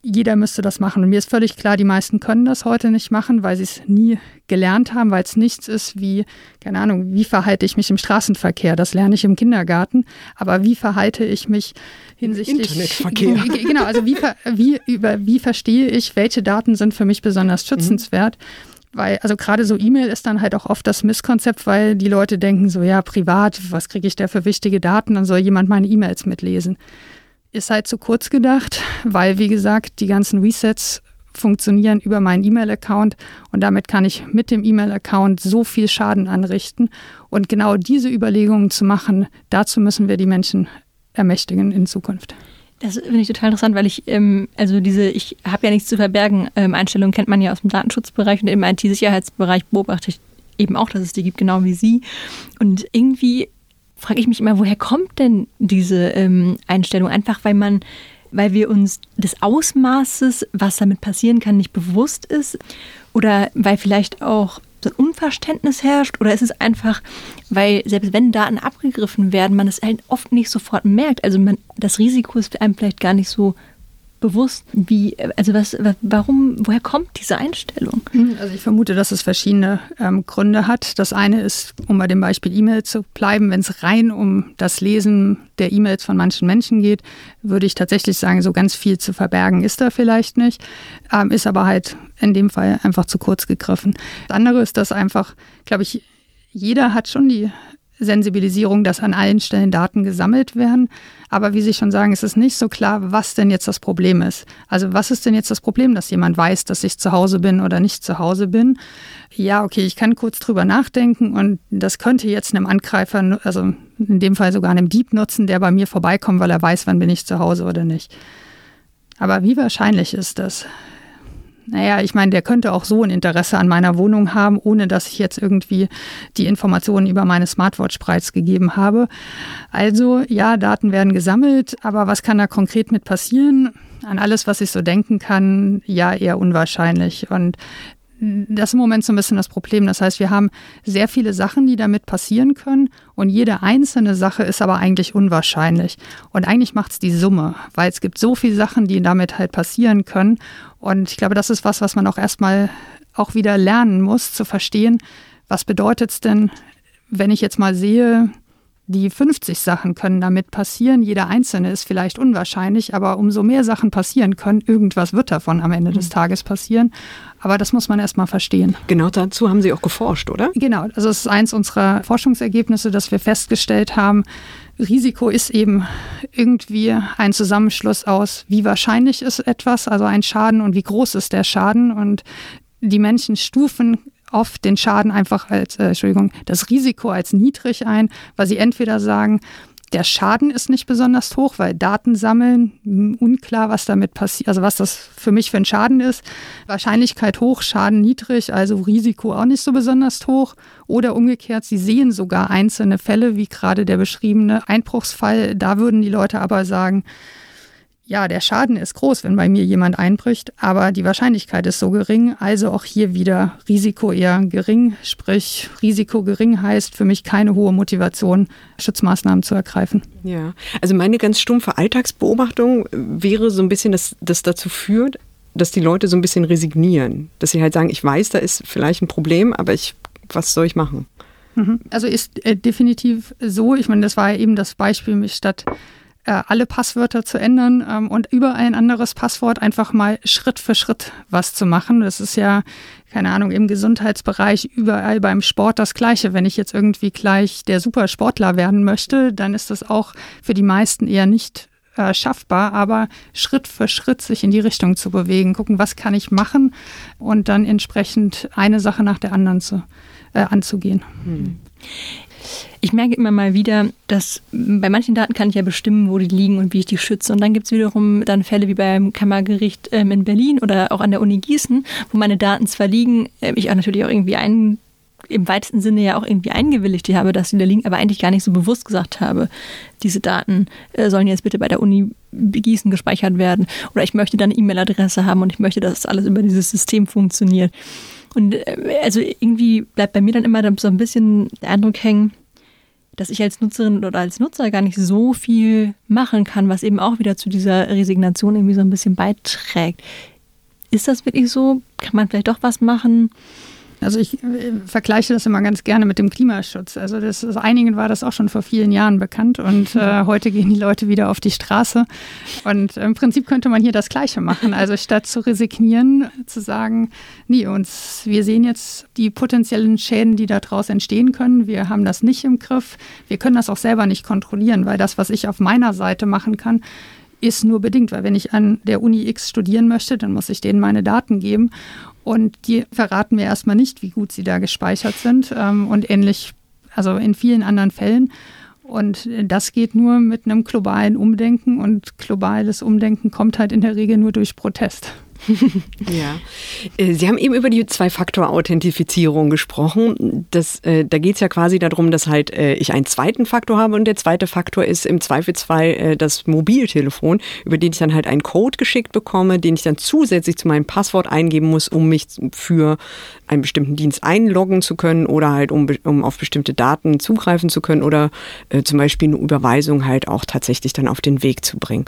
Jeder müsste das machen. Und mir ist völlig klar, die meisten können das heute nicht machen, weil sie es nie gelernt haben, weil es nichts ist wie, keine Ahnung, wie verhalte ich mich im Straßenverkehr? Das lerne ich im Kindergarten. Aber wie verhalte ich mich hinsichtlich Internetverkehr? (laughs) Genau, also wie, wie, über, wie verstehe ich, welche Daten sind für mich besonders mhm. schützenswert? Mhm. Weil, also gerade so E-Mail ist dann halt auch oft das Misskonzept, weil die Leute denken so, ja, privat, was kriege ich da für wichtige Daten? Dann soll jemand meine E-Mails mitlesen. Ist halt zu kurz gedacht, weil, wie gesagt, die ganzen Resets funktionieren über meinen E-Mail-Account und damit kann ich mit dem E-Mail-Account so viel Schaden anrichten. Und genau diese Überlegungen zu machen, dazu müssen wir die Menschen ermächtigen in Zukunft. Das finde ich total interessant, weil ich, ähm, also diese, ich habe ja nichts zu verbergen, ähm, Einstellung kennt man ja aus dem Datenschutzbereich und im IT-Sicherheitsbereich beobachte ich eben auch, dass es die gibt, genau wie Sie. Und irgendwie frage ich mich immer, woher kommt denn diese ähm, Einstellung? Einfach weil man, weil wir uns des Ausmaßes, was damit passieren kann, nicht bewusst ist? Oder weil vielleicht auch so ein Unverständnis herrscht? Oder ist es einfach, weil selbst wenn Daten abgegriffen werden, man es halt oft nicht sofort merkt? Also man, das Risiko ist einem vielleicht gar nicht so bewusst, wie, also was, warum, woher kommt diese Einstellung? Hm, also ich vermute, dass es verschiedene ähm, Gründe hat. Das eine ist, um bei dem Beispiel E-Mail zu bleiben, wenn es rein um das Lesen der E-Mails von manchen Menschen geht, würde ich tatsächlich sagen, so ganz viel zu verbergen ist da vielleicht nicht, ähm, ist aber halt in dem Fall einfach zu kurz gegriffen. Das andere ist, dass einfach, glaube ich, jeder hat schon die Sensibilisierung, dass an allen Stellen Daten gesammelt werden. Aber wie Sie schon sagen, ist es nicht so klar, was denn jetzt das Problem ist. Also was ist denn jetzt das Problem, dass jemand weiß, dass ich zu Hause bin oder nicht zu Hause bin? Ja, okay, ich kann kurz drüber nachdenken und das könnte jetzt einem Angreifer, also in dem Fall sogar einem Dieb nutzen, der bei mir vorbeikommt, weil er weiß, wann bin ich zu Hause oder nicht. Aber wie wahrscheinlich ist das? Naja, ich meine, der könnte auch so ein Interesse an meiner Wohnung haben, ohne dass ich jetzt irgendwie die Informationen über meine Smartwatch preisgegeben habe. Also ja, Daten werden gesammelt, aber was kann da konkret mit passieren? An alles, was ich so denken kann, ja, eher unwahrscheinlich. Und das ist im Moment so ein bisschen das Problem. Das heißt, wir haben sehr viele Sachen, die damit passieren können und jede einzelne Sache ist aber eigentlich unwahrscheinlich. Und eigentlich macht es die Summe, weil es gibt so viele Sachen, die damit halt passieren können. Und ich glaube, das ist was, was man auch erstmal auch wieder lernen muss, zu verstehen, was bedeutet es denn, wenn ich jetzt mal sehe, die 50 Sachen können damit passieren. Jeder einzelne ist vielleicht unwahrscheinlich, aber umso mehr Sachen passieren können, irgendwas wird davon am Ende des hm. Tages passieren. Aber das muss man erstmal verstehen. Genau dazu haben Sie auch geforscht, oder? Genau, also es ist eins unserer Forschungsergebnisse, dass wir festgestellt haben, Risiko ist eben irgendwie ein Zusammenschluss aus, wie wahrscheinlich ist etwas, also ein Schaden und wie groß ist der Schaden. Und die Menschen stufen oft den Schaden einfach als, äh, Entschuldigung, das Risiko als niedrig ein, weil sie entweder sagen, der Schaden ist nicht besonders hoch, weil Daten sammeln, unklar, was damit passiert, also was das für mich für ein Schaden ist. Wahrscheinlichkeit hoch, Schaden niedrig, also Risiko auch nicht so besonders hoch. Oder umgekehrt, sie sehen sogar einzelne Fälle, wie gerade der beschriebene Einbruchsfall. Da würden die Leute aber sagen, ja, der Schaden ist groß, wenn bei mir jemand einbricht, aber die Wahrscheinlichkeit ist so gering, also auch hier wieder Risiko eher gering, sprich Risiko gering heißt für mich keine hohe Motivation, Schutzmaßnahmen zu ergreifen. Ja, also meine ganz stumpfe Alltagsbeobachtung wäre so ein bisschen, dass das dazu führt, dass die Leute so ein bisschen resignieren, dass sie halt sagen, ich weiß, da ist vielleicht ein Problem, aber ich, was soll ich machen? Mhm. Also ist äh, definitiv so. Ich meine, das war ja eben das Beispiel statt äh, alle Passwörter zu ändern ähm, und über ein anderes Passwort einfach mal Schritt für Schritt was zu machen. Das ist ja, keine Ahnung, im Gesundheitsbereich überall beim Sport das Gleiche. Wenn ich jetzt irgendwie gleich der Supersportler werden möchte, dann ist das auch für die meisten eher nicht äh, schaffbar, aber Schritt für Schritt sich in die Richtung zu bewegen, gucken, was kann ich machen und dann entsprechend eine Sache nach der anderen zu, äh, anzugehen. Hm. Ich merke immer mal wieder, dass bei manchen Daten kann ich ja bestimmen, wo die liegen und wie ich die schütze. Und dann gibt es wiederum dann Fälle wie beim Kammergericht ähm, in Berlin oder auch an der Uni Gießen, wo meine Daten zwar liegen, äh, ich auch natürlich auch irgendwie ein, im weitesten Sinne ja auch irgendwie eingewilligt habe, dass sie da liegen, aber eigentlich gar nicht so bewusst gesagt habe, diese Daten äh, sollen jetzt bitte bei der Uni Gießen gespeichert werden oder ich möchte dann eine E-Mail-Adresse haben und ich möchte, dass alles über dieses System funktioniert. Und äh, also irgendwie bleibt bei mir dann immer so ein bisschen der Eindruck hängen, dass ich als Nutzerin oder als Nutzer gar nicht so viel machen kann, was eben auch wieder zu dieser Resignation irgendwie so ein bisschen beiträgt. Ist das wirklich so? Kann man vielleicht doch was machen? Also ich äh, vergleiche das immer ganz gerne mit dem Klimaschutz. Also das ist, einigen war das auch schon vor vielen Jahren bekannt und äh, heute gehen die Leute wieder auf die Straße. Und im Prinzip könnte man hier das Gleiche machen. Also statt zu resignieren, zu sagen, nee, uns, wir sehen jetzt die potenziellen Schäden, die daraus entstehen können. Wir haben das nicht im Griff. Wir können das auch selber nicht kontrollieren, weil das, was ich auf meiner Seite machen kann, ist nur bedingt, weil wenn ich an der Uni X studieren möchte, dann muss ich denen meine Daten geben. Und die verraten mir erstmal nicht, wie gut sie da gespeichert sind. Ähm, und ähnlich, also in vielen anderen Fällen. Und das geht nur mit einem globalen Umdenken. Und globales Umdenken kommt halt in der Regel nur durch Protest. (laughs) ja. Äh, Sie haben eben über die Zwei-Faktor-Authentifizierung gesprochen. Das, äh, da geht es ja quasi darum, dass halt äh, ich einen zweiten Faktor habe und der zweite Faktor ist im Zweifelsfall äh, das Mobiltelefon, über den ich dann halt einen Code geschickt bekomme, den ich dann zusätzlich zu meinem Passwort eingeben muss, um mich für einen bestimmten Dienst einloggen zu können oder halt um, um auf bestimmte Daten zugreifen zu können oder äh, zum Beispiel eine Überweisung halt auch tatsächlich dann auf den Weg zu bringen.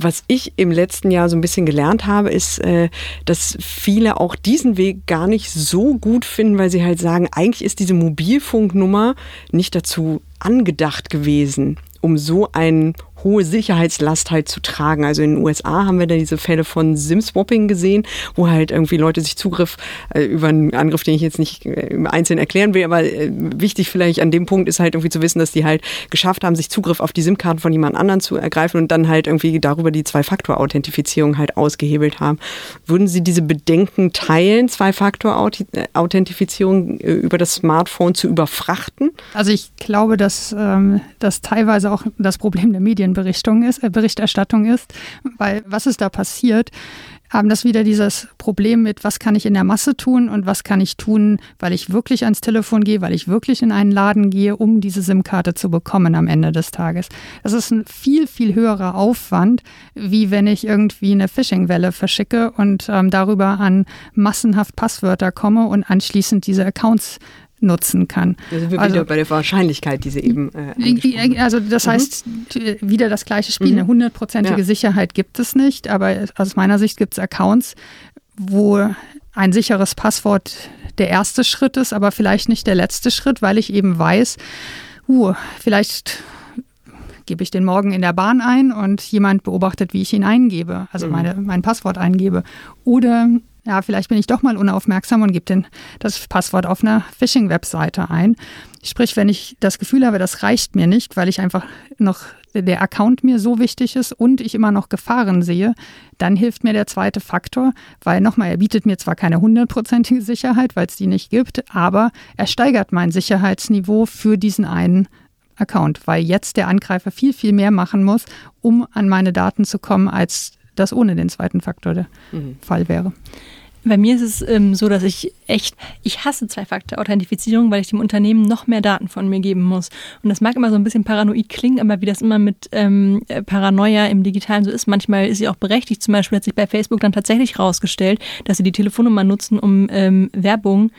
Was ich im letzten Jahr so ein bisschen gelernt habe, ist, äh, dass viele auch diesen Weg gar nicht so gut finden, weil sie halt sagen, eigentlich ist diese Mobilfunknummer nicht dazu angedacht gewesen, um so einen hohe Sicherheitslast halt zu tragen. Also in den USA haben wir da diese Fälle von SIM-Swapping gesehen, wo halt irgendwie Leute sich Zugriff äh, über einen Angriff, den ich jetzt nicht äh, im Einzelnen erklären will, aber äh, wichtig vielleicht an dem Punkt ist halt irgendwie zu wissen, dass die halt geschafft haben, sich Zugriff auf die SIM-Karten von jemand anderen zu ergreifen und dann halt irgendwie darüber die Zwei-Faktor-Authentifizierung halt ausgehebelt haben. Würden Sie diese Bedenken teilen, Zwei-Faktor-Authentifizierung äh, über das Smartphone zu überfrachten? Also ich glaube, dass ähm, das teilweise auch das Problem der Medienberichtung ist, äh, Berichterstattung ist, weil was ist da passiert? haben das wieder dieses Problem mit, was kann ich in der Masse tun und was kann ich tun, weil ich wirklich ans Telefon gehe, weil ich wirklich in einen Laden gehe, um diese SIM-Karte zu bekommen am Ende des Tages. Das ist ein viel, viel höherer Aufwand, wie wenn ich irgendwie eine Phishing-Welle verschicke und ähm, darüber an massenhaft Passwörter komme und anschließend diese Accounts nutzen kann. Sind wir also, wieder bei der Wahrscheinlichkeit, die Sie eben. Äh, also das mhm. heißt, wieder das gleiche Spiel. Mhm. Eine hundertprozentige ja. Sicherheit gibt es nicht, aber aus meiner Sicht gibt es Accounts, wo ein sicheres Passwort der erste Schritt ist, aber vielleicht nicht der letzte Schritt, weil ich eben weiß, uh, vielleicht gebe ich den morgen in der Bahn ein und jemand beobachtet, wie ich ihn eingebe, also mhm. meine, mein Passwort eingebe. Oder ja, vielleicht bin ich doch mal unaufmerksam und gebe das Passwort auf einer Phishing-Webseite ein. Sprich, wenn ich das Gefühl habe, das reicht mir nicht, weil ich einfach noch der Account mir so wichtig ist und ich immer noch Gefahren sehe, dann hilft mir der zweite Faktor, weil nochmal, er bietet mir zwar keine hundertprozentige Sicherheit, weil es die nicht gibt, aber er steigert mein Sicherheitsniveau für diesen einen Account, weil jetzt der Angreifer viel, viel mehr machen muss, um an meine Daten zu kommen, als das ohne den zweiten Faktor der mhm. Fall wäre. Bei mir ist es ähm, so, dass ich echt, ich hasse Zwei-Faktor-Authentifizierung, weil ich dem Unternehmen noch mehr Daten von mir geben muss. Und das mag immer so ein bisschen paranoid klingen, aber wie das immer mit ähm, Paranoia im Digitalen so ist, manchmal ist sie auch berechtigt. Zum Beispiel hat sich bei Facebook dann tatsächlich rausgestellt, dass sie die Telefonnummer nutzen, um ähm, Werbung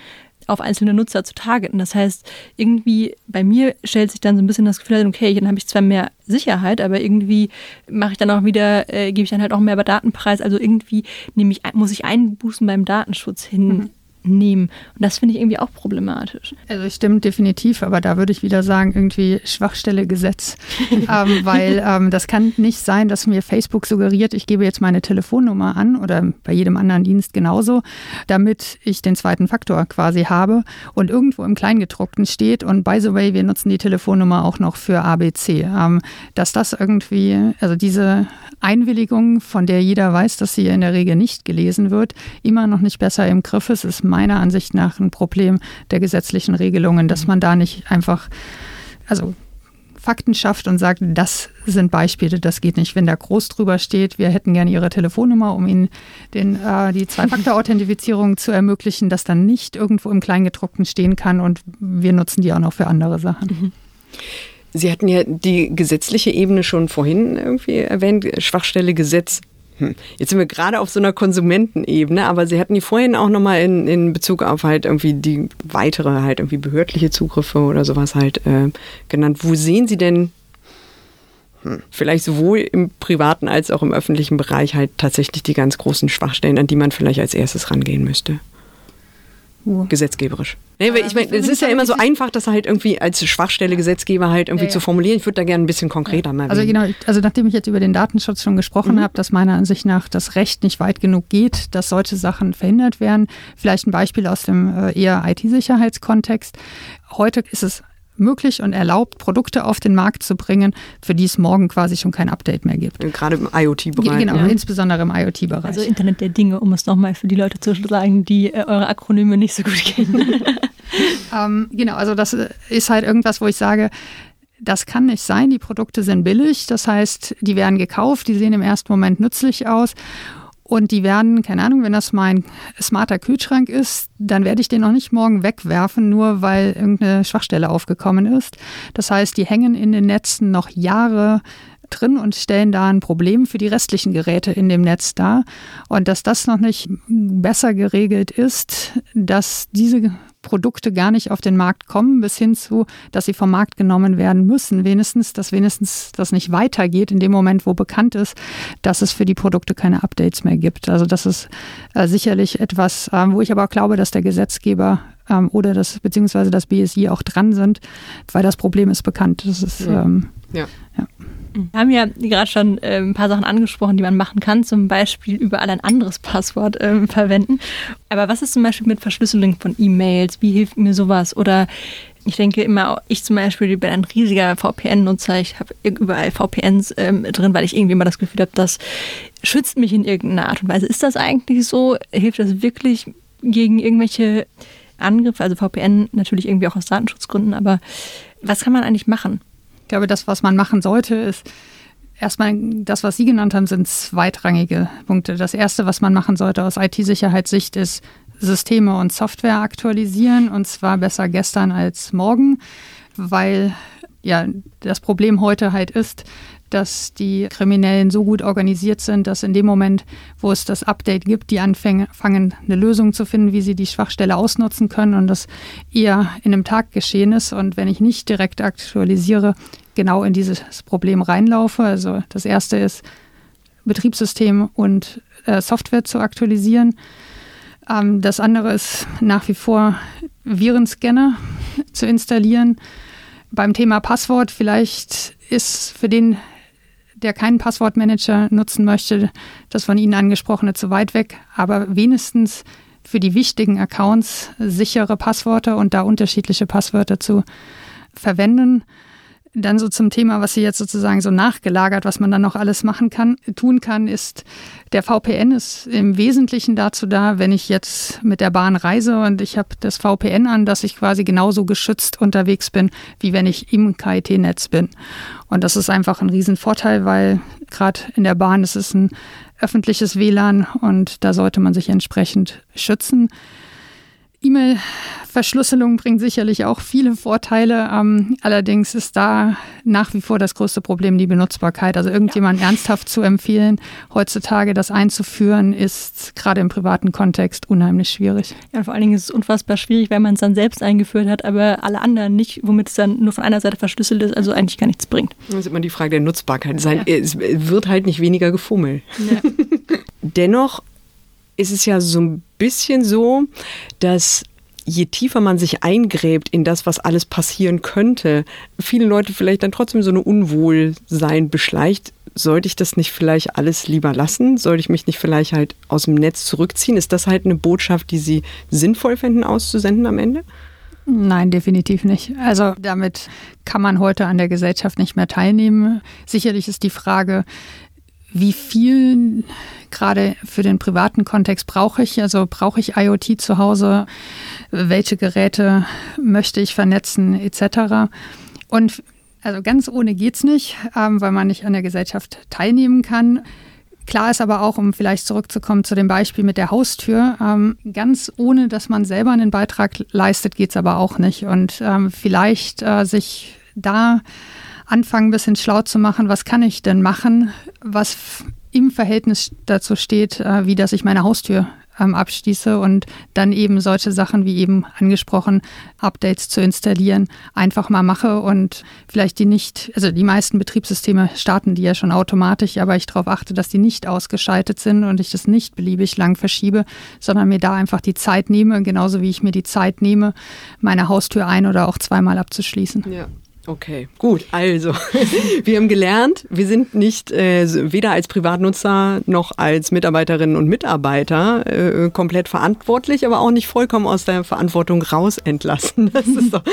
auf einzelne Nutzer zu targeten. Das heißt, irgendwie bei mir stellt sich dann so ein bisschen das Gefühl, okay, dann habe ich zwar mehr Sicherheit, aber irgendwie mache ich dann auch wieder, äh, gebe ich dann halt auch mehr Datenpreis. Also irgendwie nehme ich, muss ich Einbußen beim Datenschutz hin, mhm nehmen. Und das finde ich irgendwie auch problematisch. Also stimmt definitiv, aber da würde ich wieder sagen, irgendwie Schwachstelle Gesetz. (laughs) ähm, weil ähm, das kann nicht sein, dass mir Facebook suggeriert, ich gebe jetzt meine Telefonnummer an oder bei jedem anderen Dienst genauso, damit ich den zweiten Faktor quasi habe und irgendwo im Kleingedruckten steht und by the way, wir nutzen die Telefonnummer auch noch für ABC. Ähm, dass das irgendwie, also diese Einwilligung, von der jeder weiß, dass sie in der Regel nicht gelesen wird, immer noch nicht besser im Griff ist, ist meiner Ansicht nach ein Problem der gesetzlichen Regelungen, dass man da nicht einfach, also Fakten schafft und sagt, das sind Beispiele, das geht nicht. Wenn da groß drüber steht, wir hätten gerne Ihre Telefonnummer, um Ihnen den, äh, die Zwei-Faktor-Authentifizierung zu ermöglichen, dass dann nicht irgendwo im Kleingedruckten stehen kann und wir nutzen die auch noch für andere Sachen. Mhm. Sie hatten ja die gesetzliche Ebene schon vorhin irgendwie erwähnt, Schwachstelle Gesetz. Jetzt sind wir gerade auf so einer Konsumentenebene, aber Sie hatten die vorhin auch nochmal in, in Bezug auf halt irgendwie die weitere halt irgendwie behördliche Zugriffe oder sowas halt äh, genannt. Wo sehen Sie denn vielleicht sowohl im privaten als auch im öffentlichen Bereich halt tatsächlich die ganz großen Schwachstellen, an die man vielleicht als erstes rangehen müsste? Gesetzgeberisch. Nee, weil ich meine, es ist ja immer so einfach, das halt irgendwie als Schwachstelle Gesetzgeber halt irgendwie ja, ja. zu formulieren. Ich würde da gerne ein bisschen konkreter ja. mal Also genau, also nachdem ich jetzt über den Datenschutz schon gesprochen mhm. habe, dass meiner Ansicht nach das Recht nicht weit genug geht, dass solche Sachen verhindert werden. Vielleicht ein Beispiel aus dem äh, eher IT-Sicherheitskontext. Heute ist es möglich und erlaubt, Produkte auf den Markt zu bringen, für die es morgen quasi schon kein Update mehr gibt. Gerade im IoT-Bereich. Genau, ja. insbesondere im IoT-Bereich. Also Internet der Dinge, um es nochmal für die Leute zu sagen, die äh, eure Akronyme nicht so gut kennen. (laughs) (laughs) ähm, genau, also das ist halt irgendwas, wo ich sage, das kann nicht sein. Die Produkte sind billig, das heißt, die werden gekauft, die sehen im ersten Moment nützlich aus und die werden, keine Ahnung, wenn das mein smarter Kühlschrank ist, dann werde ich den noch nicht morgen wegwerfen, nur weil irgendeine Schwachstelle aufgekommen ist. Das heißt, die hängen in den Netzen noch Jahre drin und stellen da ein Problem für die restlichen Geräte in dem Netz dar. Und dass das noch nicht besser geregelt ist, dass diese Produkte gar nicht auf den Markt kommen, bis hin zu, dass sie vom Markt genommen werden müssen. Wenigstens, dass wenigstens das nicht weitergeht in dem Moment, wo bekannt ist, dass es für die Produkte keine Updates mehr gibt. Also das ist äh, sicherlich etwas, äh, wo ich aber auch glaube, dass der Gesetzgeber ähm, oder das beziehungsweise das BSI auch dran sind, weil das Problem ist bekannt. Das ist ähm, ja. ja. Wir haben ja gerade schon äh, ein paar Sachen angesprochen, die man machen kann, zum Beispiel überall ein anderes Passwort äh, verwenden. Aber was ist zum Beispiel mit Verschlüsselung von E-Mails? Wie hilft mir sowas? Oder ich denke immer, ich zum Beispiel bin ein riesiger VPN-Nutzer. Ich habe überall VPNs ähm, drin, weil ich irgendwie immer das Gefühl habe, das schützt mich in irgendeiner Art und Weise. Ist das eigentlich so? Hilft das wirklich gegen irgendwelche Angriffe? Also VPN natürlich irgendwie auch aus Datenschutzgründen, aber was kann man eigentlich machen? Ich glaube, das, was man machen sollte, ist erstmal das, was Sie genannt haben, sind zweitrangige Punkte. Das erste, was man machen sollte aus IT-Sicherheitssicht, ist Systeme und Software aktualisieren und zwar besser gestern als morgen, weil ja das Problem heute halt ist, dass die Kriminellen so gut organisiert sind, dass in dem Moment, wo es das Update gibt, die anfangen, eine Lösung zu finden, wie sie die Schwachstelle ausnutzen können und das eher in einem Tag geschehen ist. Und wenn ich nicht direkt aktualisiere, genau in dieses Problem reinlaufe. Also das erste ist, Betriebssystem und äh, Software zu aktualisieren. Ähm, das andere ist nach wie vor Virenscanner zu installieren. Beim Thema Passwort vielleicht ist für den, der keinen Passwortmanager nutzen möchte, das von Ihnen angesprochene zu weit weg, aber wenigstens für die wichtigen Accounts sichere Passwörter und da unterschiedliche Passwörter zu verwenden. Dann so zum Thema, was Sie jetzt sozusagen so nachgelagert, was man dann noch alles machen kann, tun kann, ist, der VPN ist im Wesentlichen dazu da, wenn ich jetzt mit der Bahn reise und ich habe das VPN an, dass ich quasi genauso geschützt unterwegs bin, wie wenn ich im KIT-Netz bin. Und das ist einfach ein Riesenvorteil, weil gerade in der Bahn ist es ein öffentliches WLAN und da sollte man sich entsprechend schützen. E-Mail-Verschlüsselung bringt sicherlich auch viele Vorteile. Ähm, allerdings ist da nach wie vor das größte Problem die Benutzbarkeit. Also irgendjemand ja. ernsthaft zu empfehlen, heutzutage das einzuführen, ist gerade im privaten Kontext unheimlich schwierig. Ja, vor allen Dingen ist es unfassbar schwierig, wenn man es dann selbst eingeführt hat, aber alle anderen nicht, womit es dann nur von einer Seite verschlüsselt ist, also eigentlich gar nichts bringt. Das ist immer die Frage der Nutzbarkeit. Ja. Es wird halt nicht weniger gefummelt. Ja. (laughs) Dennoch ist es ja so ein bisschen so, dass je tiefer man sich eingräbt in das, was alles passieren könnte, viele Leute vielleicht dann trotzdem so eine Unwohlsein beschleicht. Sollte ich das nicht vielleicht alles lieber lassen? Sollte ich mich nicht vielleicht halt aus dem Netz zurückziehen? Ist das halt eine Botschaft, die Sie sinnvoll fänden auszusenden am Ende? Nein, definitiv nicht. Also damit kann man heute an der Gesellschaft nicht mehr teilnehmen. Sicherlich ist die Frage, wie viel gerade für den privaten Kontext brauche ich? Also brauche ich IoT zu Hause? Welche Geräte möchte ich vernetzen etc. Und also ganz ohne geht's nicht, ähm, weil man nicht an der Gesellschaft teilnehmen kann. Klar ist aber auch, um vielleicht zurückzukommen zu dem Beispiel mit der Haustür, ähm, ganz ohne, dass man selber einen Beitrag leistet, geht's aber auch nicht. Und ähm, vielleicht äh, sich da anfangen, ein bisschen schlau zu machen, was kann ich denn machen, was im Verhältnis dazu steht, äh, wie dass ich meine Haustür ähm, abschließe und dann eben solche Sachen wie eben angesprochen, Updates zu installieren, einfach mal mache und vielleicht die nicht, also die meisten Betriebssysteme starten die ja schon automatisch, aber ich darauf achte, dass die nicht ausgeschaltet sind und ich das nicht beliebig lang verschiebe, sondern mir da einfach die Zeit nehme, genauso wie ich mir die Zeit nehme, meine Haustür ein oder auch zweimal abzuschließen. Ja. Okay, gut. Also, (laughs) wir haben gelernt, wir sind nicht äh, weder als Privatnutzer noch als Mitarbeiterinnen und Mitarbeiter äh, komplett verantwortlich, aber auch nicht vollkommen aus der Verantwortung raus entlassen. (laughs) Das ist doch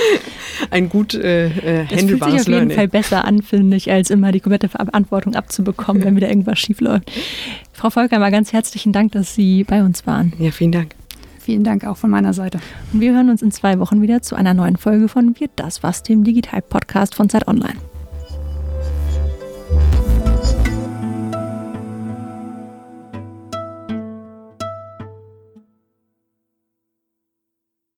ein gut äh, äh, handelbares Das fühlt sich auf jeden Fall besser an, finde ich, als immer die komplette Verantwortung abzubekommen, wenn wieder irgendwas schief läuft. Frau Volker, mal ganz herzlichen Dank, dass Sie bei uns waren. Ja, vielen Dank. Vielen Dank auch von meiner Seite. Und wir hören uns in zwei Wochen wieder zu einer neuen Folge von Wird das was, dem Digital Podcast von Zeit Online.